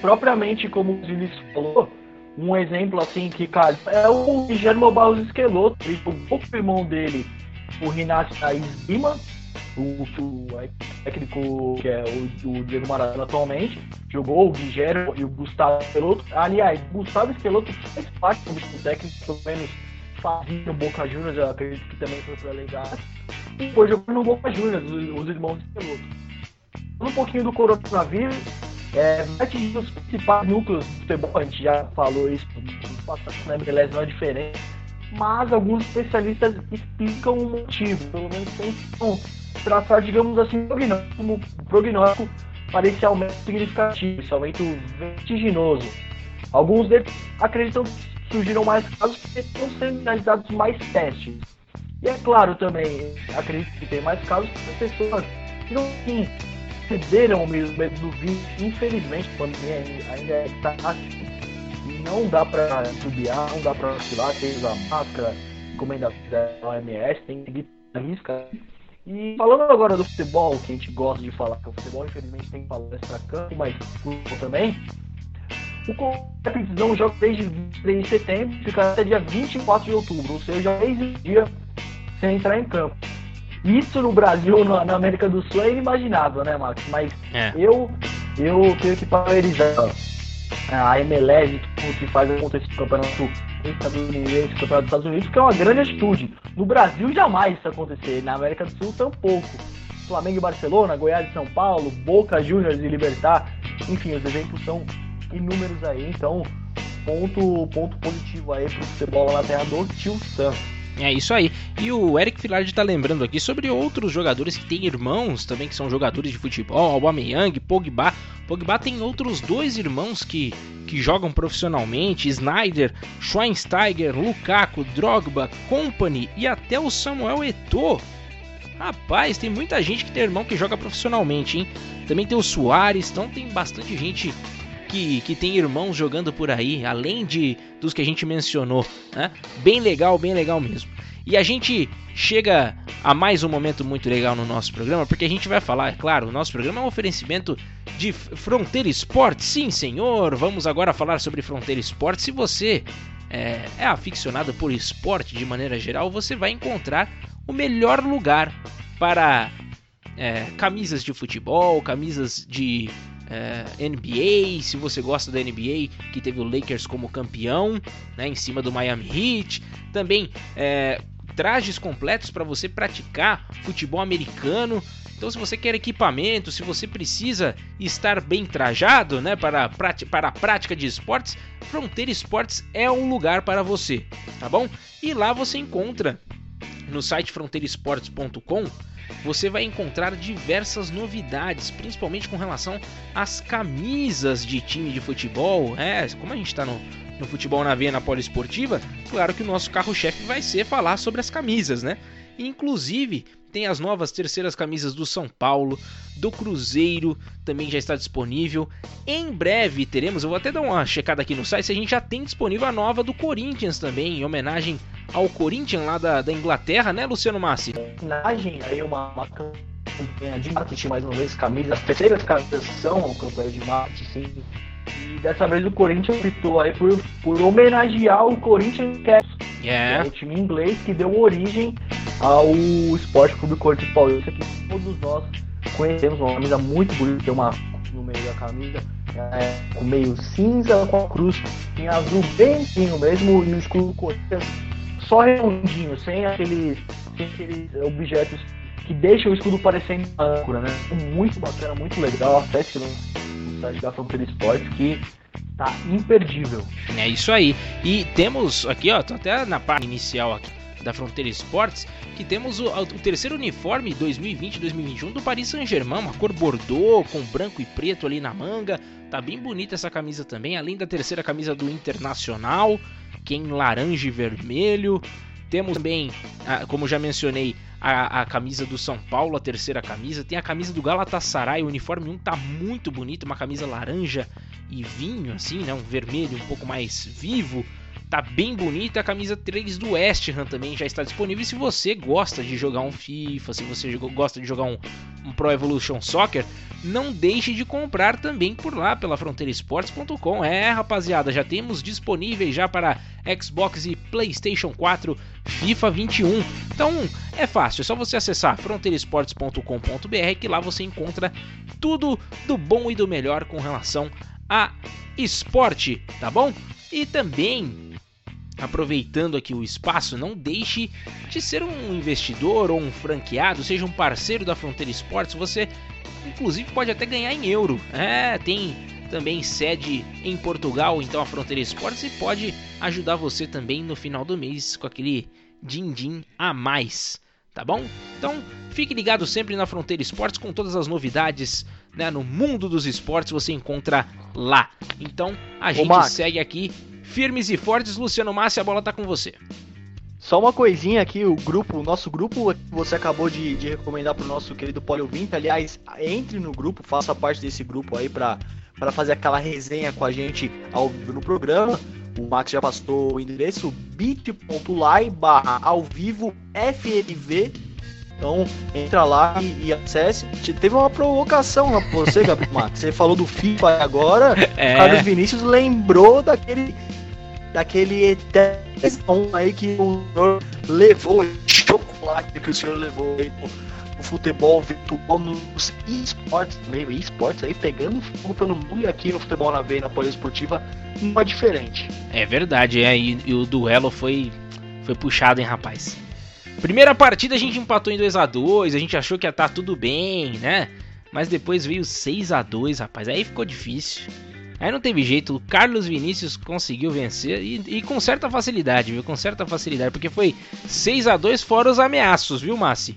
Propriamente como o Vinícius falou, um exemplo assim que, cara, é o Guilherme Barros Esqueloto, o irmão dele, o Renato Thaís Lima, o, o técnico que é o, o Diego Maradona atualmente, jogou o Guilherme e o Gustavo Esqueloto. Aliás, Gustavo Esqueloto faz parte do técnico, pelo menos fazia no Boca Juniors, eu acredito que também foi para legal. Depois jogou no Boca Juniors, os, os irmãos Esqueloto. Um pouquinho do coronavírus, é, vai atingir os principais núcleos do futebol, a gente já falou isso na MLS não é diferente, mas alguns especialistas explicam o motivo, pelo menos tentam traçar, digamos assim, como prognóstico para esse aumento significativo, esse aumento vertiginoso. Alguns deles acreditam que surgiram mais casos porque estão sendo realizados mais testes. E é claro também, acredito que tem mais casos porque pessoas que não sim, perderam o medo do vírus, infelizmente, a pandemia ainda está assim. Não dá para estudiar, não dá para vacilar, tem usar máscara, recomendações da OMS, tem que seguir a risca. E falando agora do futebol, que a gente gosta de falar, que o futebol infelizmente tem extra campo, mas futebol também. O Corinthians não joga desde 23 de setembro fica até dia 24 de outubro, ou seja, 10 dias sem entrar em campo. Isso no Brasil, na América do Sul, é inimaginável, né, Max? Mas é. eu, eu tenho que parabenizar a MLS, que faz acontecer o campeonato estadunidense, o campeonato dos Estados Unidos, que é uma grande atitude. No Brasil, jamais isso acontecer. Na América do Sul, tampouco. Flamengo e Barcelona, Goiás e São Paulo, Boca Juniors e Libertar. Enfim, os exemplos são inúmeros aí. Então, ponto, ponto positivo aí pro futebol lá na terra do Tio Sam. É isso aí. E o Eric Filardi está lembrando aqui sobre outros jogadores que têm irmãos também que são jogadores de futebol, Aubameyang, Pogba. Pogba tem outros dois irmãos que, que jogam profissionalmente, Snyder, Schweinsteiger, Lukaku, Drogba, Company e até o Samuel Eto'o. Rapaz, tem muita gente que tem irmão que joga profissionalmente, hein? Também tem o Soares, então tem bastante gente que, que tem irmãos jogando por aí, além de dos que a gente mencionou, né? Bem legal, bem legal mesmo. E a gente chega a mais um momento muito legal no nosso programa, porque a gente vai falar, é claro, o nosso programa é um oferecimento de Fronteira Esportes. Sim, senhor, vamos agora falar sobre Fronteira Esportes. Se você é, é aficionado por esporte de maneira geral, você vai encontrar o melhor lugar para é, camisas de futebol, camisas de é, NBA, se você gosta da NBA, que teve o Lakers como campeão, né, em cima do Miami Heat. Também é, trajes completos para você praticar futebol americano. Então, se você quer equipamento, se você precisa estar bem trajado né, para, para a prática de esportes, Fronteira Esportes é um lugar para você, tá bom? E lá você encontra no site fronteiraesportes.com você vai encontrar diversas novidades, principalmente com relação às camisas de time de futebol. É, como a gente está no, no futebol na veia na poliesportiva, claro que o nosso carro-chefe vai ser falar sobre as camisas, né? Inclusive, tem as novas terceiras camisas do São Paulo, do Cruzeiro, também já está disponível. Em breve teremos, eu vou até dar uma checada aqui no site, se a gente já tem disponível a nova do Corinthians também, em homenagem ao Corinthians lá da, da Inglaterra, né, Luciano Massi? Homenagem aí uma, uma campanha de marketing mais uma vez, camisas, as terceiras camisas são campanha de marketing, sim. E dessa vez o Corinthians optou aí por, por homenagear o Corinthians yeah. que é o time inglês que deu origem ao Esporte Clube Corinthians Paulista, que todos nós conhecemos, uma camisa muito bonita, tem uma no meio da camisa, é, com meio cinza com a cruz em azul bem fino mesmo, e o escudo Corinthians só redondinho, sem aqueles, sem aqueles objetos que deixam o escudo parecendo âncora, né? Muito bacana, muito legal, até no site da Fronteira Esportes que tá imperdível. É isso aí. E temos aqui, ó, tô até na parte inicial aqui da Fronteira Esportes, que temos o, o terceiro uniforme 2020-2021 do Paris Saint-Germain, uma cor bordô com branco e preto ali na manga. Tá bem bonita essa camisa também, além da terceira camisa do Internacional, que é em laranja e vermelho. Temos também, como já mencionei, a, a, camisa do São Paulo, a terceira camisa. Tem a camisa do Galatasaray, o uniforme 1 tá muito bonito, uma camisa laranja e vinho, assim, né? Um vermelho um pouco mais vivo. Tá bem bonita. A camisa 3 do West Ham também já está disponível. E se você gosta de jogar um FIFA, se você gosta de jogar um, um Pro Evolution Soccer, não deixe de comprar também por lá, pela fronteiraesportes.com. É, rapaziada, já temos disponíveis já para Xbox e PlayStation 4 FIFA 21. Então é fácil, é só você acessar fronteiraesportes.com.br que lá você encontra tudo do bom e do melhor com relação a esporte, tá bom? E também aproveitando aqui o espaço, não deixe de ser um investidor ou um franqueado, seja um parceiro da Fronteira Esportes. Você, inclusive, pode até ganhar em euro. É, tem também sede em Portugal, então a Fronteira Esportes e pode ajudar você também no final do mês com aquele din-din a mais. tá bom? Então, fique ligado sempre na Fronteira Esportes com todas as novidades, né, no mundo dos esportes você encontra lá. Então, a gente Max. segue aqui firmes e fortes. Luciano Massi, a bola tá com você. Só uma coisinha aqui, o grupo, o nosso grupo você acabou de, de recomendar pro nosso querido Poliovinte, aliás, entre no grupo, faça parte desse grupo aí pra fazer aquela resenha com a gente ao vivo no programa. O Max já passou o endereço bit.ly barra ao vivo FLV. Então entra lá e, e acesse. Te- Teve uma provocação lá pra você, Gabriel [laughs] Max. Você falou do FIFA agora. É. O Carlos Vinícius lembrou daquele daquele eterno aí que o senhor levou, chocolate que o senhor levou aí no futebol virtual, nos esportes, meio esportes aí pegando fogo pelo mundo e aqui no futebol na veia, na poliesportiva, não é diferente. É verdade, é, e, e o duelo foi, foi puxado, hein, rapaz. Primeira partida a gente empatou em 2 a 2 a gente achou que ia estar tudo bem, né? Mas depois veio 6 a 2 rapaz, aí ficou difícil. Aí não teve jeito, o Carlos Vinícius conseguiu vencer e, e com certa facilidade, viu? Com certa facilidade, porque foi 6 a 2 fora os ameaços, viu, Massi?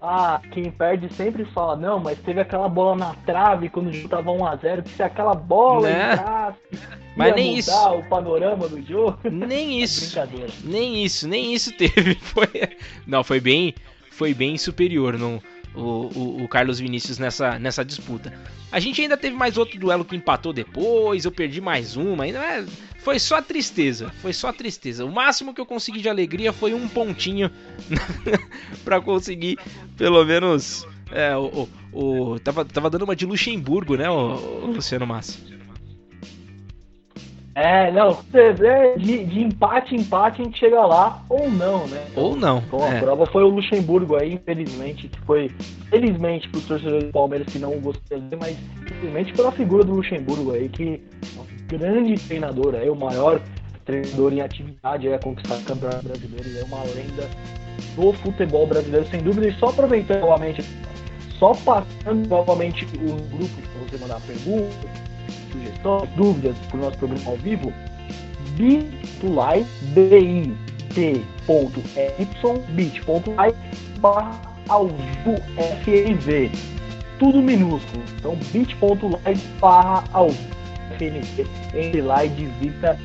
Ah, quem perde sempre fala, não, mas teve aquela bola na trave quando o jogo tava 1x0, que se aquela bola Né? entrasse, Mas nem mudar isso. o panorama do jogo. Nem [laughs] isso. Brincadeira. Nem isso, nem isso teve. [laughs] Foi, não, foi bem, foi bem superior no, o, o, o Carlos Vinícius nessa, nessa disputa. A gente ainda teve mais outro duelo que empatou depois, eu perdi mais uma, ainda é, foi só tristeza, foi só tristeza. O máximo que eu consegui de alegria foi um pontinho [laughs] pra conseguir pelo menos é, o, o, o- tava, tava dando uma de Luxemburgo, né, o, o Luciano Massi. É, não, de, de empate em empate a gente chega lá, ou não, né? Ou não. Bom, a é. prova foi o Luxemburgo aí, infelizmente, que foi, felizmente para os torcedores do Palmeiras que não gostaram dele, mas infelizmente pela figura do Luxemburgo aí, que grande treinador aí, o maior treinador em atividade a conquistar o campeonato brasileiro, é uma lenda do futebol brasileiro, sem dúvida, e só aproveitando novamente, só passando novamente o grupo para você mandar perguntas, sugestões, dúvidas para o nosso programa ao vivo, bit.ly, bit.ly, bit.ly, barra ao vivo. Tudo minúsculo. Então, bit.ly, barra ao vivo FLV. Entre lá e divirta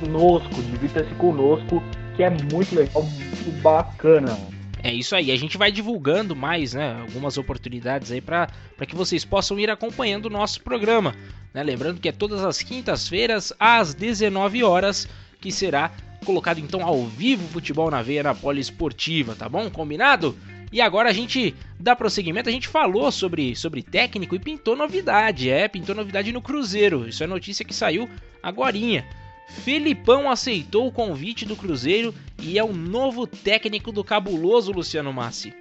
conosco, divirta-se conosco, que é muito legal, muito bacana. É isso aí, a gente vai divulgando mais, né, algumas oportunidades aí para que vocês possam ir acompanhando o nosso programa. Né? Lembrando que é todas as quintas-feiras às 19 horas que será colocado então ao vivo futebol na veia na poliesportiva, tá bom? Combinado? E agora a gente dá prosseguimento, a gente falou sobre, sobre técnico e pintou novidade, é, pintou novidade no Cruzeiro. Isso é notícia que saiu agorinha. Felipão aceitou o convite do Cruzeiro e é o novo técnico do cabuloso Luciano Massi.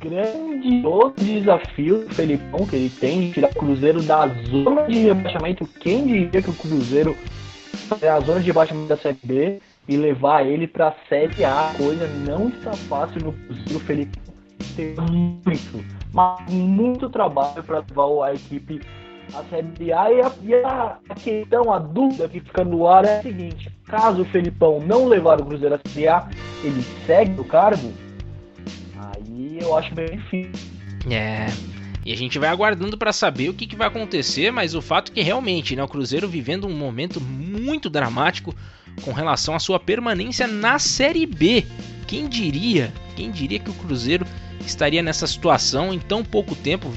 grandioso desafio do Felipão que ele tem de tirar o Cruzeiro da zona de rebaixamento. Quem diria que o Cruzeiro é a zona de rebaixamento da Série B e levar ele para a Série A? Coisa não está fácil no Cruzeiro. O Felipão tem muito, mas muito trabalho para levar a equipe à Série A. E a, e a questão, a dúvida que fica no ar é a seguinte: caso o Felipão não levar o Cruzeiro à Série A, ele segue no cargo? Aí eu acho bem difícil. É. E a gente vai aguardando para saber o que, que vai acontecer, mas o fato é que realmente, né, o Cruzeiro vivendo um momento muito dramático com relação à sua permanência na Série B. Quem diria? Quem diria que o Cruzeiro estaria nessa situação em tão pouco tempo?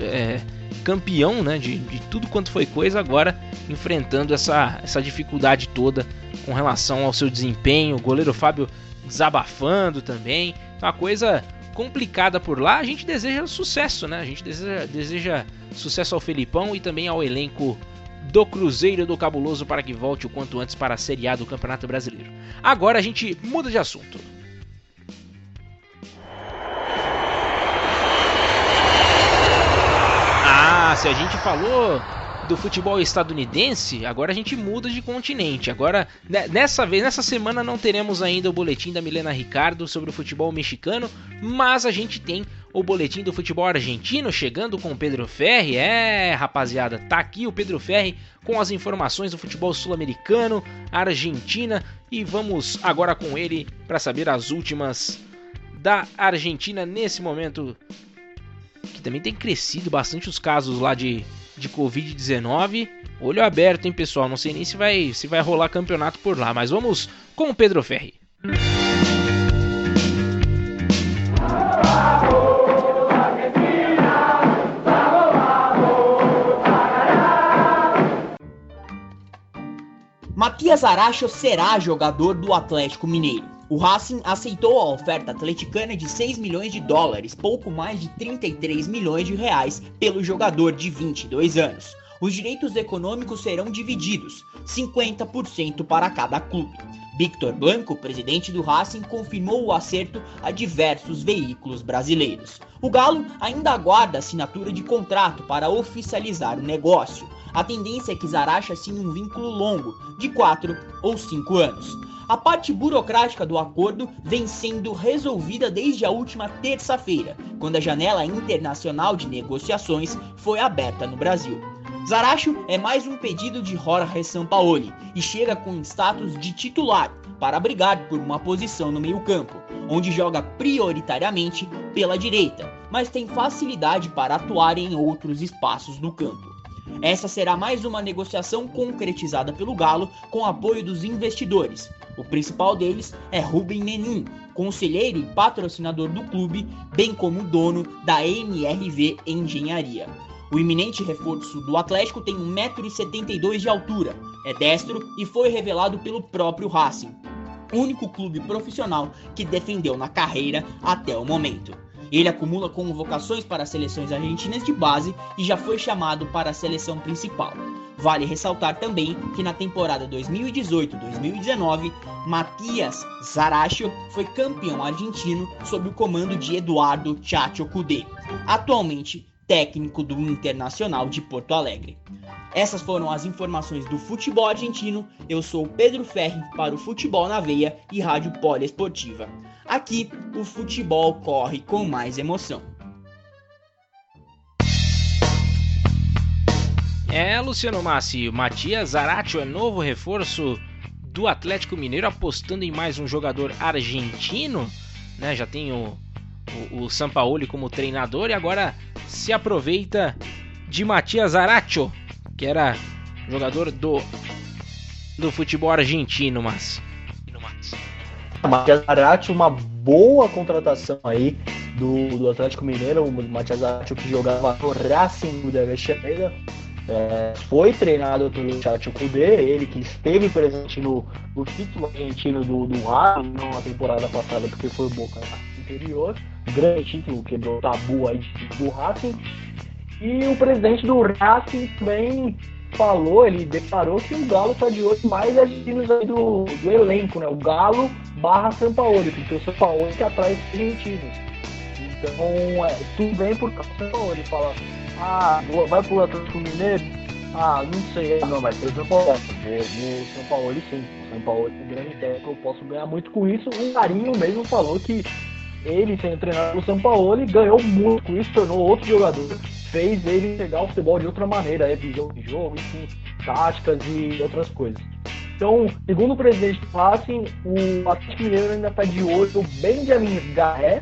É, campeão, né, de, de tudo quanto foi coisa, agora enfrentando essa, essa dificuldade toda com relação ao seu desempenho. O goleiro Fábio desabafando também. Uma coisa complicada por lá. A gente deseja sucesso, né? A gente deseja, deseja sucesso ao Felipão e também ao elenco do Cruzeiro do Cabuloso para que volte o quanto antes para a Série A do Campeonato Brasileiro. Agora a gente muda de assunto. Ah, se a gente falou do futebol estadunidense, agora a gente muda de continente. Agora, né, nessa vez, nessa semana não teremos ainda o boletim da Milena Ricardo sobre o futebol mexicano, mas a gente tem o boletim do futebol argentino chegando com o Pedro Ferri. É, rapaziada, tá aqui o Pedro Ferri com as informações do futebol sul-americano, Argentina e vamos agora com ele para saber as últimas da Argentina nesse momento que também tem crescido bastante os casos lá de, de Covid-19. Olho aberto, hein, pessoal? Não sei nem se vai, se vai rolar campeonato por lá, mas vamos com o Pedro Ferri. Matias Aracho será jogador do Atlético Mineiro. O Racing aceitou a oferta atleticana de 6 milhões de dólares, pouco mais de 33 milhões de reais, pelo jogador de 22 anos. Os direitos econômicos serão divididos, 50% para cada clube. Victor Blanco, presidente do Racing, confirmou o acerto a diversos veículos brasileiros. O Galo ainda aguarda assinatura de contrato para oficializar o negócio. A tendência é que Zaracha assine um vínculo longo, de 4 ou 5 anos. A parte burocrática do acordo vem sendo resolvida desde a última terça-feira, quando a janela internacional de negociações foi aberta no Brasil. Zaracho é mais um pedido de Jorge Sampaoli e chega com status de titular para brigar por uma posição no meio-campo, onde joga prioritariamente pela direita, mas tem facilidade para atuar em outros espaços do campo. Essa será mais uma negociação concretizada pelo Galo com apoio dos investidores. O principal deles é Rubem Menin, conselheiro e patrocinador do clube, bem como dono da MRV Engenharia. O iminente reforço do Atlético tem 1,72m de altura, é destro e foi revelado pelo próprio Racing, único clube profissional que defendeu na carreira até o momento. Ele acumula convocações para as seleções argentinas de base e já foi chamado para a seleção principal. Vale ressaltar também que na temporada 2018-2019, Matias Zaracho foi campeão argentino sob o comando de Eduardo Chacho Cudê, atualmente técnico do Internacional de Porto Alegre. Essas foram as informações do futebol argentino. Eu sou Pedro Ferri para o Futebol na Veia e Rádio Poliesportiva. Aqui o futebol corre com mais emoção. É, Luciano Massi, Matias Zaratio é novo reforço do Atlético Mineiro, apostando em mais um jogador argentino, né? Já tem o, o, Sampaoli como treinador e agora se aproveita de Matias Zaratio, que era jogador do, do futebol argentino, mas. Matias Zarate, uma boa contratação aí do, do Atlético Mineiro, o Matias Zarate que jogava no Racing de Avecheira, é, foi treinado pelo Chacho Kudê, ele que esteve presente no, no título argentino do, do não na temporada passada, porque foi o Boca anterior, grande título, quebrou o tabu aí do Racing, e o presidente do Racing também falou, ele declarou que o Galo está de olho mais aí do, do elenco, né? O Galo barra Sampaoli, porque o Sampaoli que atrai os argentinos. Então, é, tudo bem por causa do Sampaoli. Fala, ah, vai pro Atlético Mineiro? Ah, não sei. Não, mas eu não posso. Vou São Paulo sim. São Paulo é grande técnico, eu posso ganhar muito com isso. O Marinho mesmo falou que ele, sendo treinado pelo São Paulo, ganhou muito com isso, tornou outro jogador. Fez ele pegar o futebol de outra maneira, é visão de jogo, enfim, táticas e outras coisas. Então, segundo o presidente do Racing, o Atlético Mineiro ainda está de olho Benjamin Garré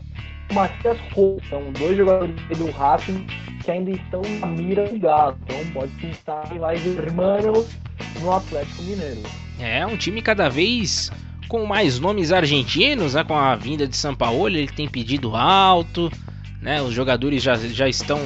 e Matias Rou. São dois jogadores do Racing que ainda estão na mira do Galo. Então, pode em mais irmãos no Atlético Mineiro. É, um time cada vez com mais nomes argentinos, né, com a vinda de São Paulo, ele tem pedido alto, né, os jogadores já, já estão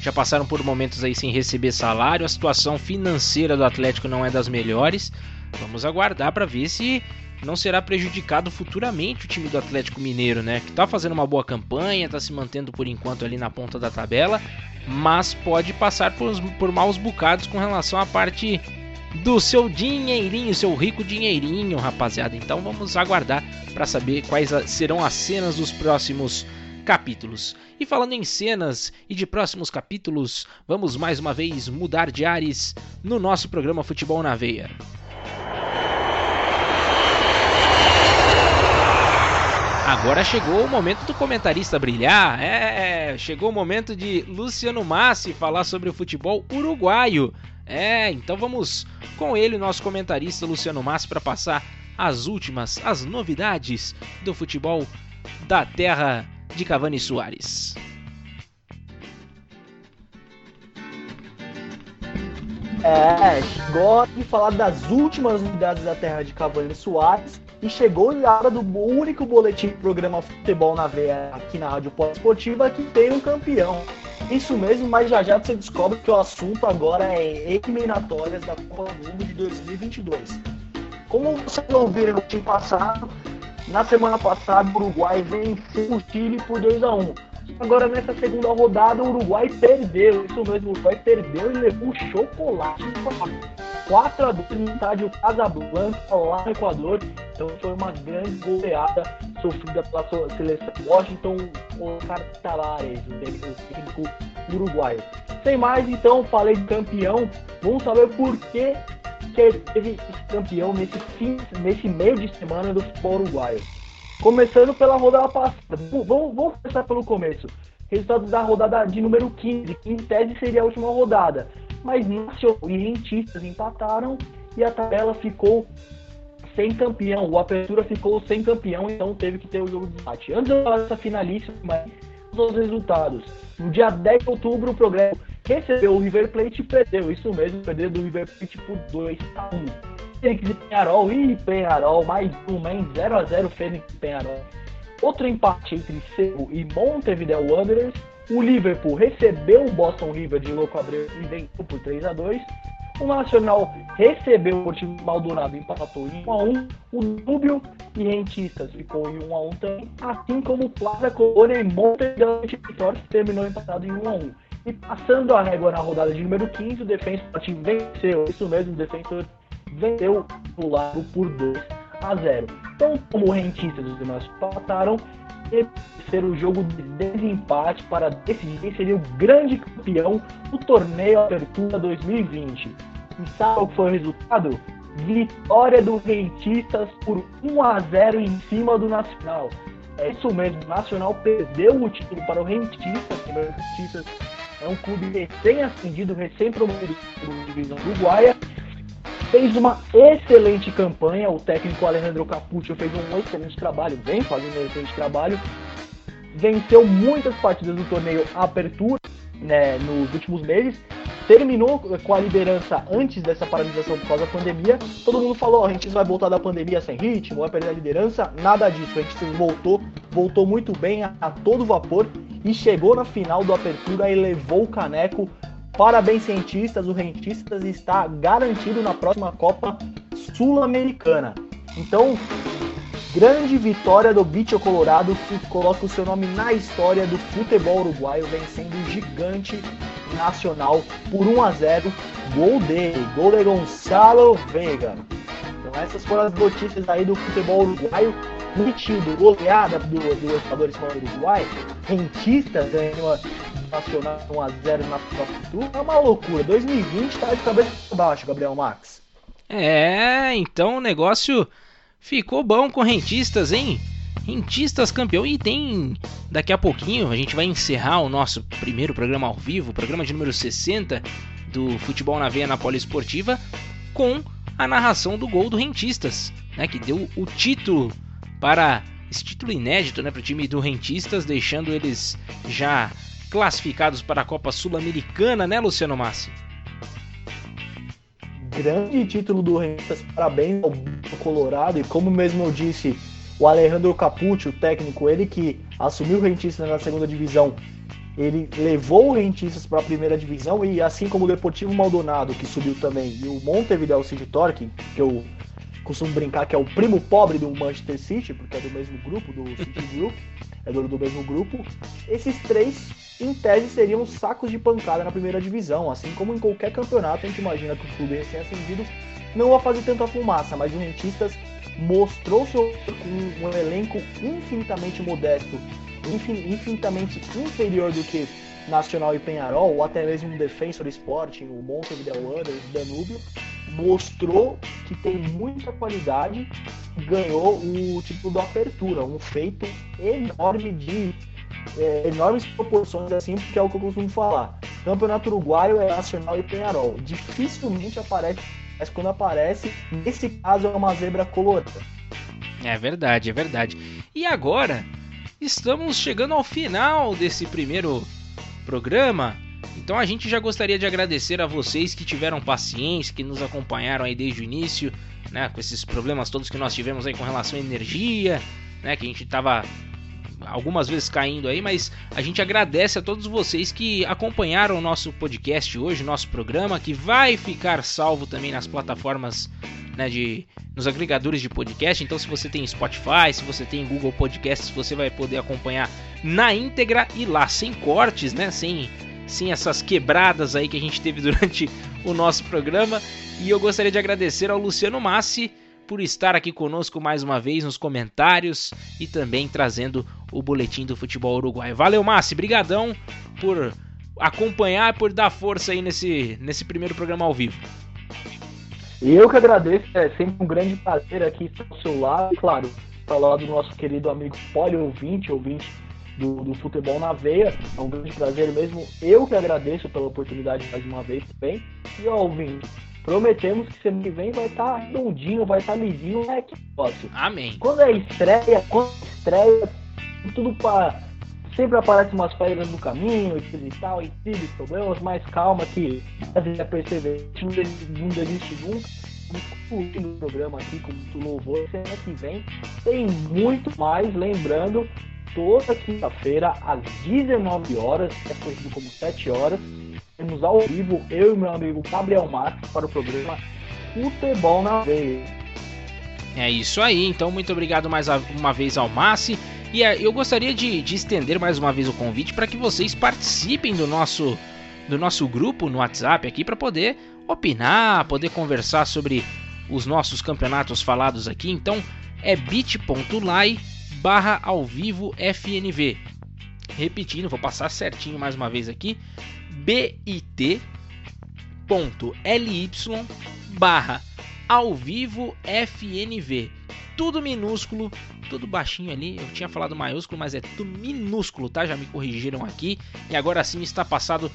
já passaram por momentos aí sem receber salário, a situação financeira do Atlético não é das melhores. Vamos aguardar para ver se não será prejudicado futuramente o time do Atlético Mineiro, né? Que está fazendo uma boa campanha, está se mantendo por enquanto ali na ponta da tabela, mas pode passar por, por maus bocados com relação à parte do seu dinheirinho, seu rico dinheirinho, rapaziada. Então vamos aguardar para saber quais serão as cenas dos próximos capítulos. E falando em cenas e de próximos capítulos, vamos mais uma vez mudar de ares no nosso programa Futebol na Veia. Agora chegou o momento do comentarista brilhar. É, chegou o momento de Luciano Massi falar sobre o futebol uruguaio. É, então vamos com ele, nosso comentarista Luciano Massi, para passar as últimas, as novidades do futebol da terra de Cavani Soares. É, chegou de falar das últimas novidades da terra de Cavani Soares e chegou a hora do único boletim programa Futebol na Veia aqui na Rádio Pós-Esportiva que tem um campeão. Isso mesmo, mas já já você descobre que o assunto agora é eliminatórias da Copa do Mundo de 2022. Como vocês ouviram no time passado, na semana passada o Uruguai venceu o Chile por 2 a 1 Agora nessa segunda rodada o Uruguai perdeu, isso mesmo, o Uruguai perdeu e levou chocolate 4 a 2 no estádio Casablanca lá no Equador. Então foi uma grande goleada sofrida pela seleção Washington Oscar Tavares, o técnico uruguaio. Sem mais, então, falei de campeão. Vamos saber por que, que teve esse campeão nesse, fim, nesse meio de semana do futebol uruguaio. Começando pela rodada passada. Vamos, vamos começar pelo começo. Resultados da rodada de número 15, que em tese seria a última rodada. Mas Nacional e Rentistas empataram e a tabela ficou sem campeão. O Apertura ficou sem campeão, então teve que ter o jogo de empate. Antes eu falar dessa finalíssima, os resultados. No dia 10 de outubro, o Progresso recebeu o River Plate e perdeu. Isso mesmo, perdeu do River Plate por 2 a 1. Fênix e Penharol. e Penharol, mais uma, hein? 0x0 Fênix e Penharol. Outro empate entre Cerro e Montevideo Wanderers. O Liverpool recebeu o Boston River de Louco Abreu e venceu por 3 x 2 O Nacional recebeu o time Maldonado e empatou em 1x1. O Dúbio e Rentistas ficou em 1x1 também. Assim como o Plaza Colônia e Montevideo Vitória terminou empatado em 1x1. E passando a régua na rodada de número 15, o Defensor venceu. Isso mesmo, o Defensor venceu o Lago por 2 a 0. Então, como rentistas os demais empataram, ser o jogo de desempate para decidir quem seria o grande campeão do torneio Apertura 2020. E sabe que foi o resultado? Vitória do Rentistas por 1 a 0 em cima do Nacional. É isso mesmo, o Nacional perdeu o título para o Rentistas. O Rentistas é um clube recém-ascendido, recém-promovido da divisão uruguaia fez uma excelente campanha. O técnico Alejandro Capuccio fez um excelente trabalho, vem fazendo um excelente trabalho. Venceu muitas partidas do torneio Apertura né, nos últimos meses. Terminou com a liderança antes dessa paralisação por causa da pandemia. Todo mundo falou: oh, a gente vai voltar da pandemia sem ritmo, vai perder a liderança. Nada disso. A gente voltou, voltou muito bem a, a todo vapor e chegou na final do Apertura e levou o caneco Parabéns, cientistas. O Rentistas está garantido na próxima Copa Sul-Americana. Então, grande vitória do Bicho Colorado que coloca o seu nome na história do futebol uruguaio, vencendo o gigante nacional por 1 a 0. Gol dele, gol de Gonçalo Vega. Então, essas foram as notícias aí do futebol uruguaio. Metido, goleada do, do Equador do Uruguai, rentistas ganhando nacional 1x0 na próxima turma é uma loucura. 2020 tá de cabeça para baixo, Gabriel Max. É, então o negócio ficou bom com rentistas, hein? Rentistas campeão e tem daqui a pouquinho a gente vai encerrar o nosso primeiro programa ao vivo, programa de número 60 do Futebol na Veia na Poliesportiva, com a narração do gol do Rentistas, né, que deu o título para esse título inédito né, para o time do Rentistas, deixando eles já classificados para a Copa Sul-Americana, né, Luciano Massi? Grande título do Rentistas, parabéns ao Colorado e como mesmo eu disse, o Alejandro Capucci, o técnico, ele que assumiu o Rentistas na segunda divisão, ele levou o Rentistas para a primeira divisão e assim como o Deportivo Maldonado, que subiu também, e o Montevideo City Torque, que eu costumo brincar que é o primo pobre do Manchester City, porque é do mesmo grupo, do City Group, é do, do mesmo grupo, esses três, em tese, seriam sacos de pancada na primeira divisão. Assim como em qualquer campeonato, a gente imagina que os clubes recém-ascendidos não vão fazer tanta fumaça, mas o Rentistas mostrou seu com um elenco infinitamente modesto infinitamente inferior do que Nacional e Penharol, ou até mesmo o Defensor Sporting, o Montevideo Wanderers, o Danúbio, mostrou que tem muita qualidade e ganhou o título da Apertura, um feito enorme de é, enormes proporções assim, porque é o que eu costumo falar. Campeonato Uruguaio é Nacional e Penharol. Dificilmente aparece, mas quando aparece, nesse caso é uma zebra colorida. É verdade, é verdade. E agora, estamos chegando ao final desse primeiro programa. Então a gente já gostaria de agradecer a vocês que tiveram paciência, que nos acompanharam aí desde o início, né, com esses problemas todos que nós tivemos aí com relação à energia, né, que a gente tava algumas vezes caindo aí, mas a gente agradece a todos vocês que acompanharam o nosso podcast hoje, nosso programa, que vai ficar salvo também nas plataformas né, de nos agregadores de podcast. Então, se você tem Spotify, se você tem Google Podcasts, você vai poder acompanhar na íntegra e lá sem cortes, né, sem sem essas quebradas aí que a gente teve durante o nosso programa. E eu gostaria de agradecer ao Luciano Massi por estar aqui conosco mais uma vez nos comentários e também trazendo o boletim do futebol uruguaio. Valeu, Massi, brigadão por acompanhar, por dar força aí nesse, nesse primeiro programa ao vivo. Eu que agradeço, é sempre um grande prazer aqui estar ao seu lado, claro, falar do nosso querido amigo Poli ouvinte, ouvinte do, do, futebol na veia. É um grande prazer mesmo. Eu que agradeço pela oportunidade mais uma vez também. E ó, ouvinte, prometemos que semana que vem vai estar tá redondinho, vai estar tá lisinho, é que negócio. Amém. Quando é estreia, quando é estreia, tudo para sempre aparecem umas pedras no caminho e tal, e tive problemas, mas calma que a gente vai perceber, não desiste nunca. Concluindo o programa aqui com muito louvor, semana que vem tem muito mais, lembrando, toda quinta-feira às 19 horas, é conhecido como 7 horas, temos ao vivo eu e meu amigo Gabriel Marques para o programa Futebol na Veia. É isso aí, então muito obrigado mais uma vez ao Massi. E é, eu gostaria de, de estender mais uma vez o convite para que vocês participem do nosso, do nosso grupo no WhatsApp aqui para poder opinar, poder conversar sobre os nossos campeonatos falados aqui. Então é bit.ly barra ao vivo FNV. Repetindo, vou passar certinho mais uma vez aqui. bit.ly barra ao vivo FNV tudo minúsculo, tudo baixinho ali. Eu tinha falado maiúsculo, mas é tudo minúsculo, tá? Já me corrigiram aqui. E agora sim está passado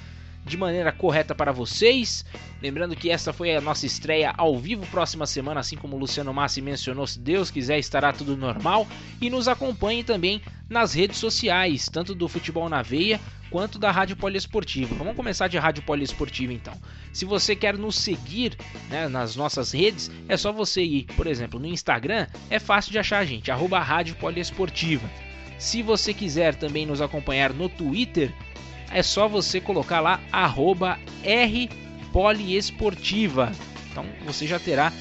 de maneira correta para vocês. Lembrando que essa foi a nossa estreia ao vivo próxima semana, assim como o Luciano Massi mencionou, se Deus quiser estará tudo normal. E nos acompanhe também nas redes sociais, tanto do Futebol na Veia quanto da Rádio Poliesportiva. Vamos começar de Rádio Poliesportiva então. Se você quer nos seguir né, nas nossas redes, é só você ir, por exemplo, no Instagram, é fácil de achar a gente, arroba Rádio Poliesportiva. Se você quiser também nos acompanhar no Twitter, é só você colocar lá rpoliesportiva. Então você já terá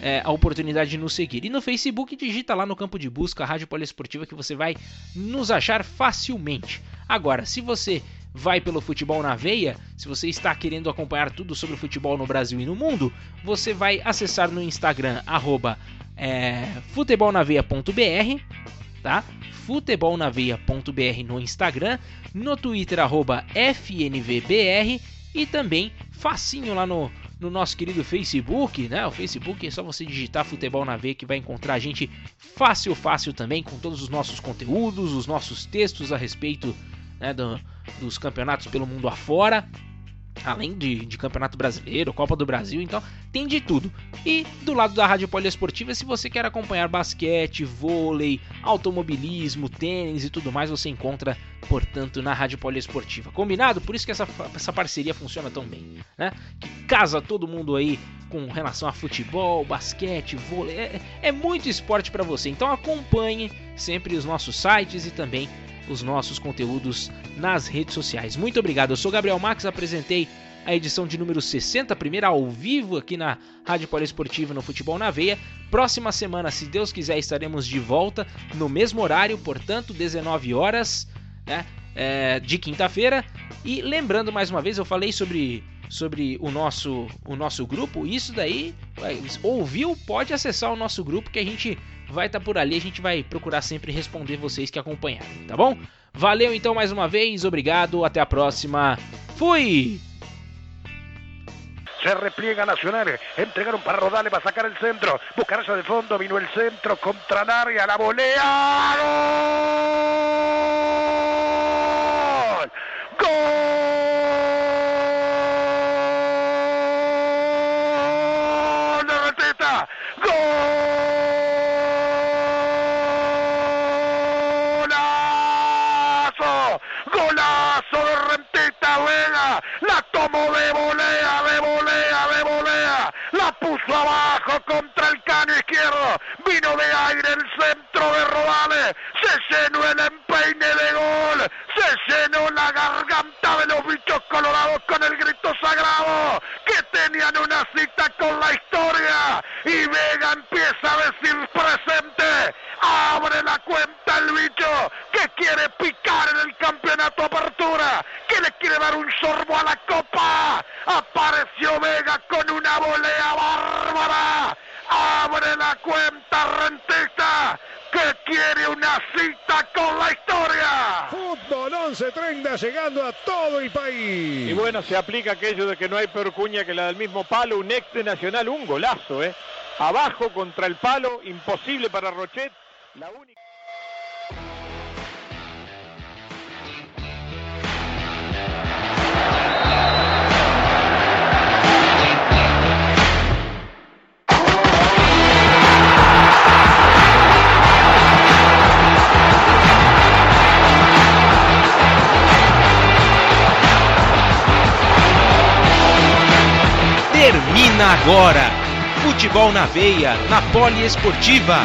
é, a oportunidade de nos seguir. E no Facebook, digita lá no campo de busca Rádio Poliesportiva que você vai nos achar facilmente. Agora, se você vai pelo futebol na veia, se você está querendo acompanhar tudo sobre o futebol no Brasil e no mundo, você vai acessar no Instagram arroba é, futebolnaveia.br, tá? futebolnaveia.br no Instagram, no Twitter arroba FNVBR e também facinho lá no, no nosso querido Facebook, né? O Facebook é só você digitar Futebol na Veia que vai encontrar a gente fácil, fácil também com todos os nossos conteúdos, os nossos textos a respeito né, do, dos campeonatos pelo mundo afora além de, de, Campeonato Brasileiro, Copa do Brasil, então tem de tudo. E do lado da Rádio Poliesportiva, se você quer acompanhar basquete, vôlei, automobilismo, tênis e tudo mais, você encontra, portanto, na Rádio Poliesportiva. Combinado? Por isso que essa, essa parceria funciona tão bem, né? Que casa todo mundo aí com relação a futebol, basquete, vôlei, é, é muito esporte para você. Então acompanhe sempre os nossos sites e também os nossos conteúdos nas redes sociais. Muito obrigado. Eu sou Gabriel Max, apresentei a edição de número 60, primeira ao vivo aqui na Rádio Poliesportiva no Futebol na Veia. Próxima semana, se Deus quiser, estaremos de volta no mesmo horário, portanto, 19 horas, né, é, de quinta-feira. E lembrando mais uma vez, eu falei sobre sobre o nosso o nosso grupo, isso daí ouviu, pode acessar o nosso grupo que a gente vai estar tá por ali. A gente vai procurar sempre responder vocês que acompanharem, tá bom? Valeu então mais uma vez, obrigado, até a próxima. Fui! Se repliega Nacional, entregaron para Rodales, va a sacar el centro, buscar de fondo, vino el centro, contra el área, la volea. ¡Gol! Tomó de volea, de volea, de volea. La puso abajo contra el cano izquierdo. Vino de aire el centro de Rodales. Se llenó el empeine de gol. Se llenó la garganta de los bichos colorados con el grito sagrado. Que tenían una cita con la historia. Y Vega empieza a decir presente. Abre la cuenta el bicho que quiere picar en el campeonato apertura. Que le quiere dar un sorbo a la copa. Apareció Vega con una volea bárbara. Abre la cuenta rentista que quiere una cita con la historia. Fútbol 1130 llegando a todo el país. Y bueno, se aplica aquello de que no hay peor cuña que la del mismo palo, un ex de Nacional, un golazo, ¿eh? Abajo contra el palo, imposible para Rochet. Única... Termina agora. Futebol na veia, na Poliesportiva.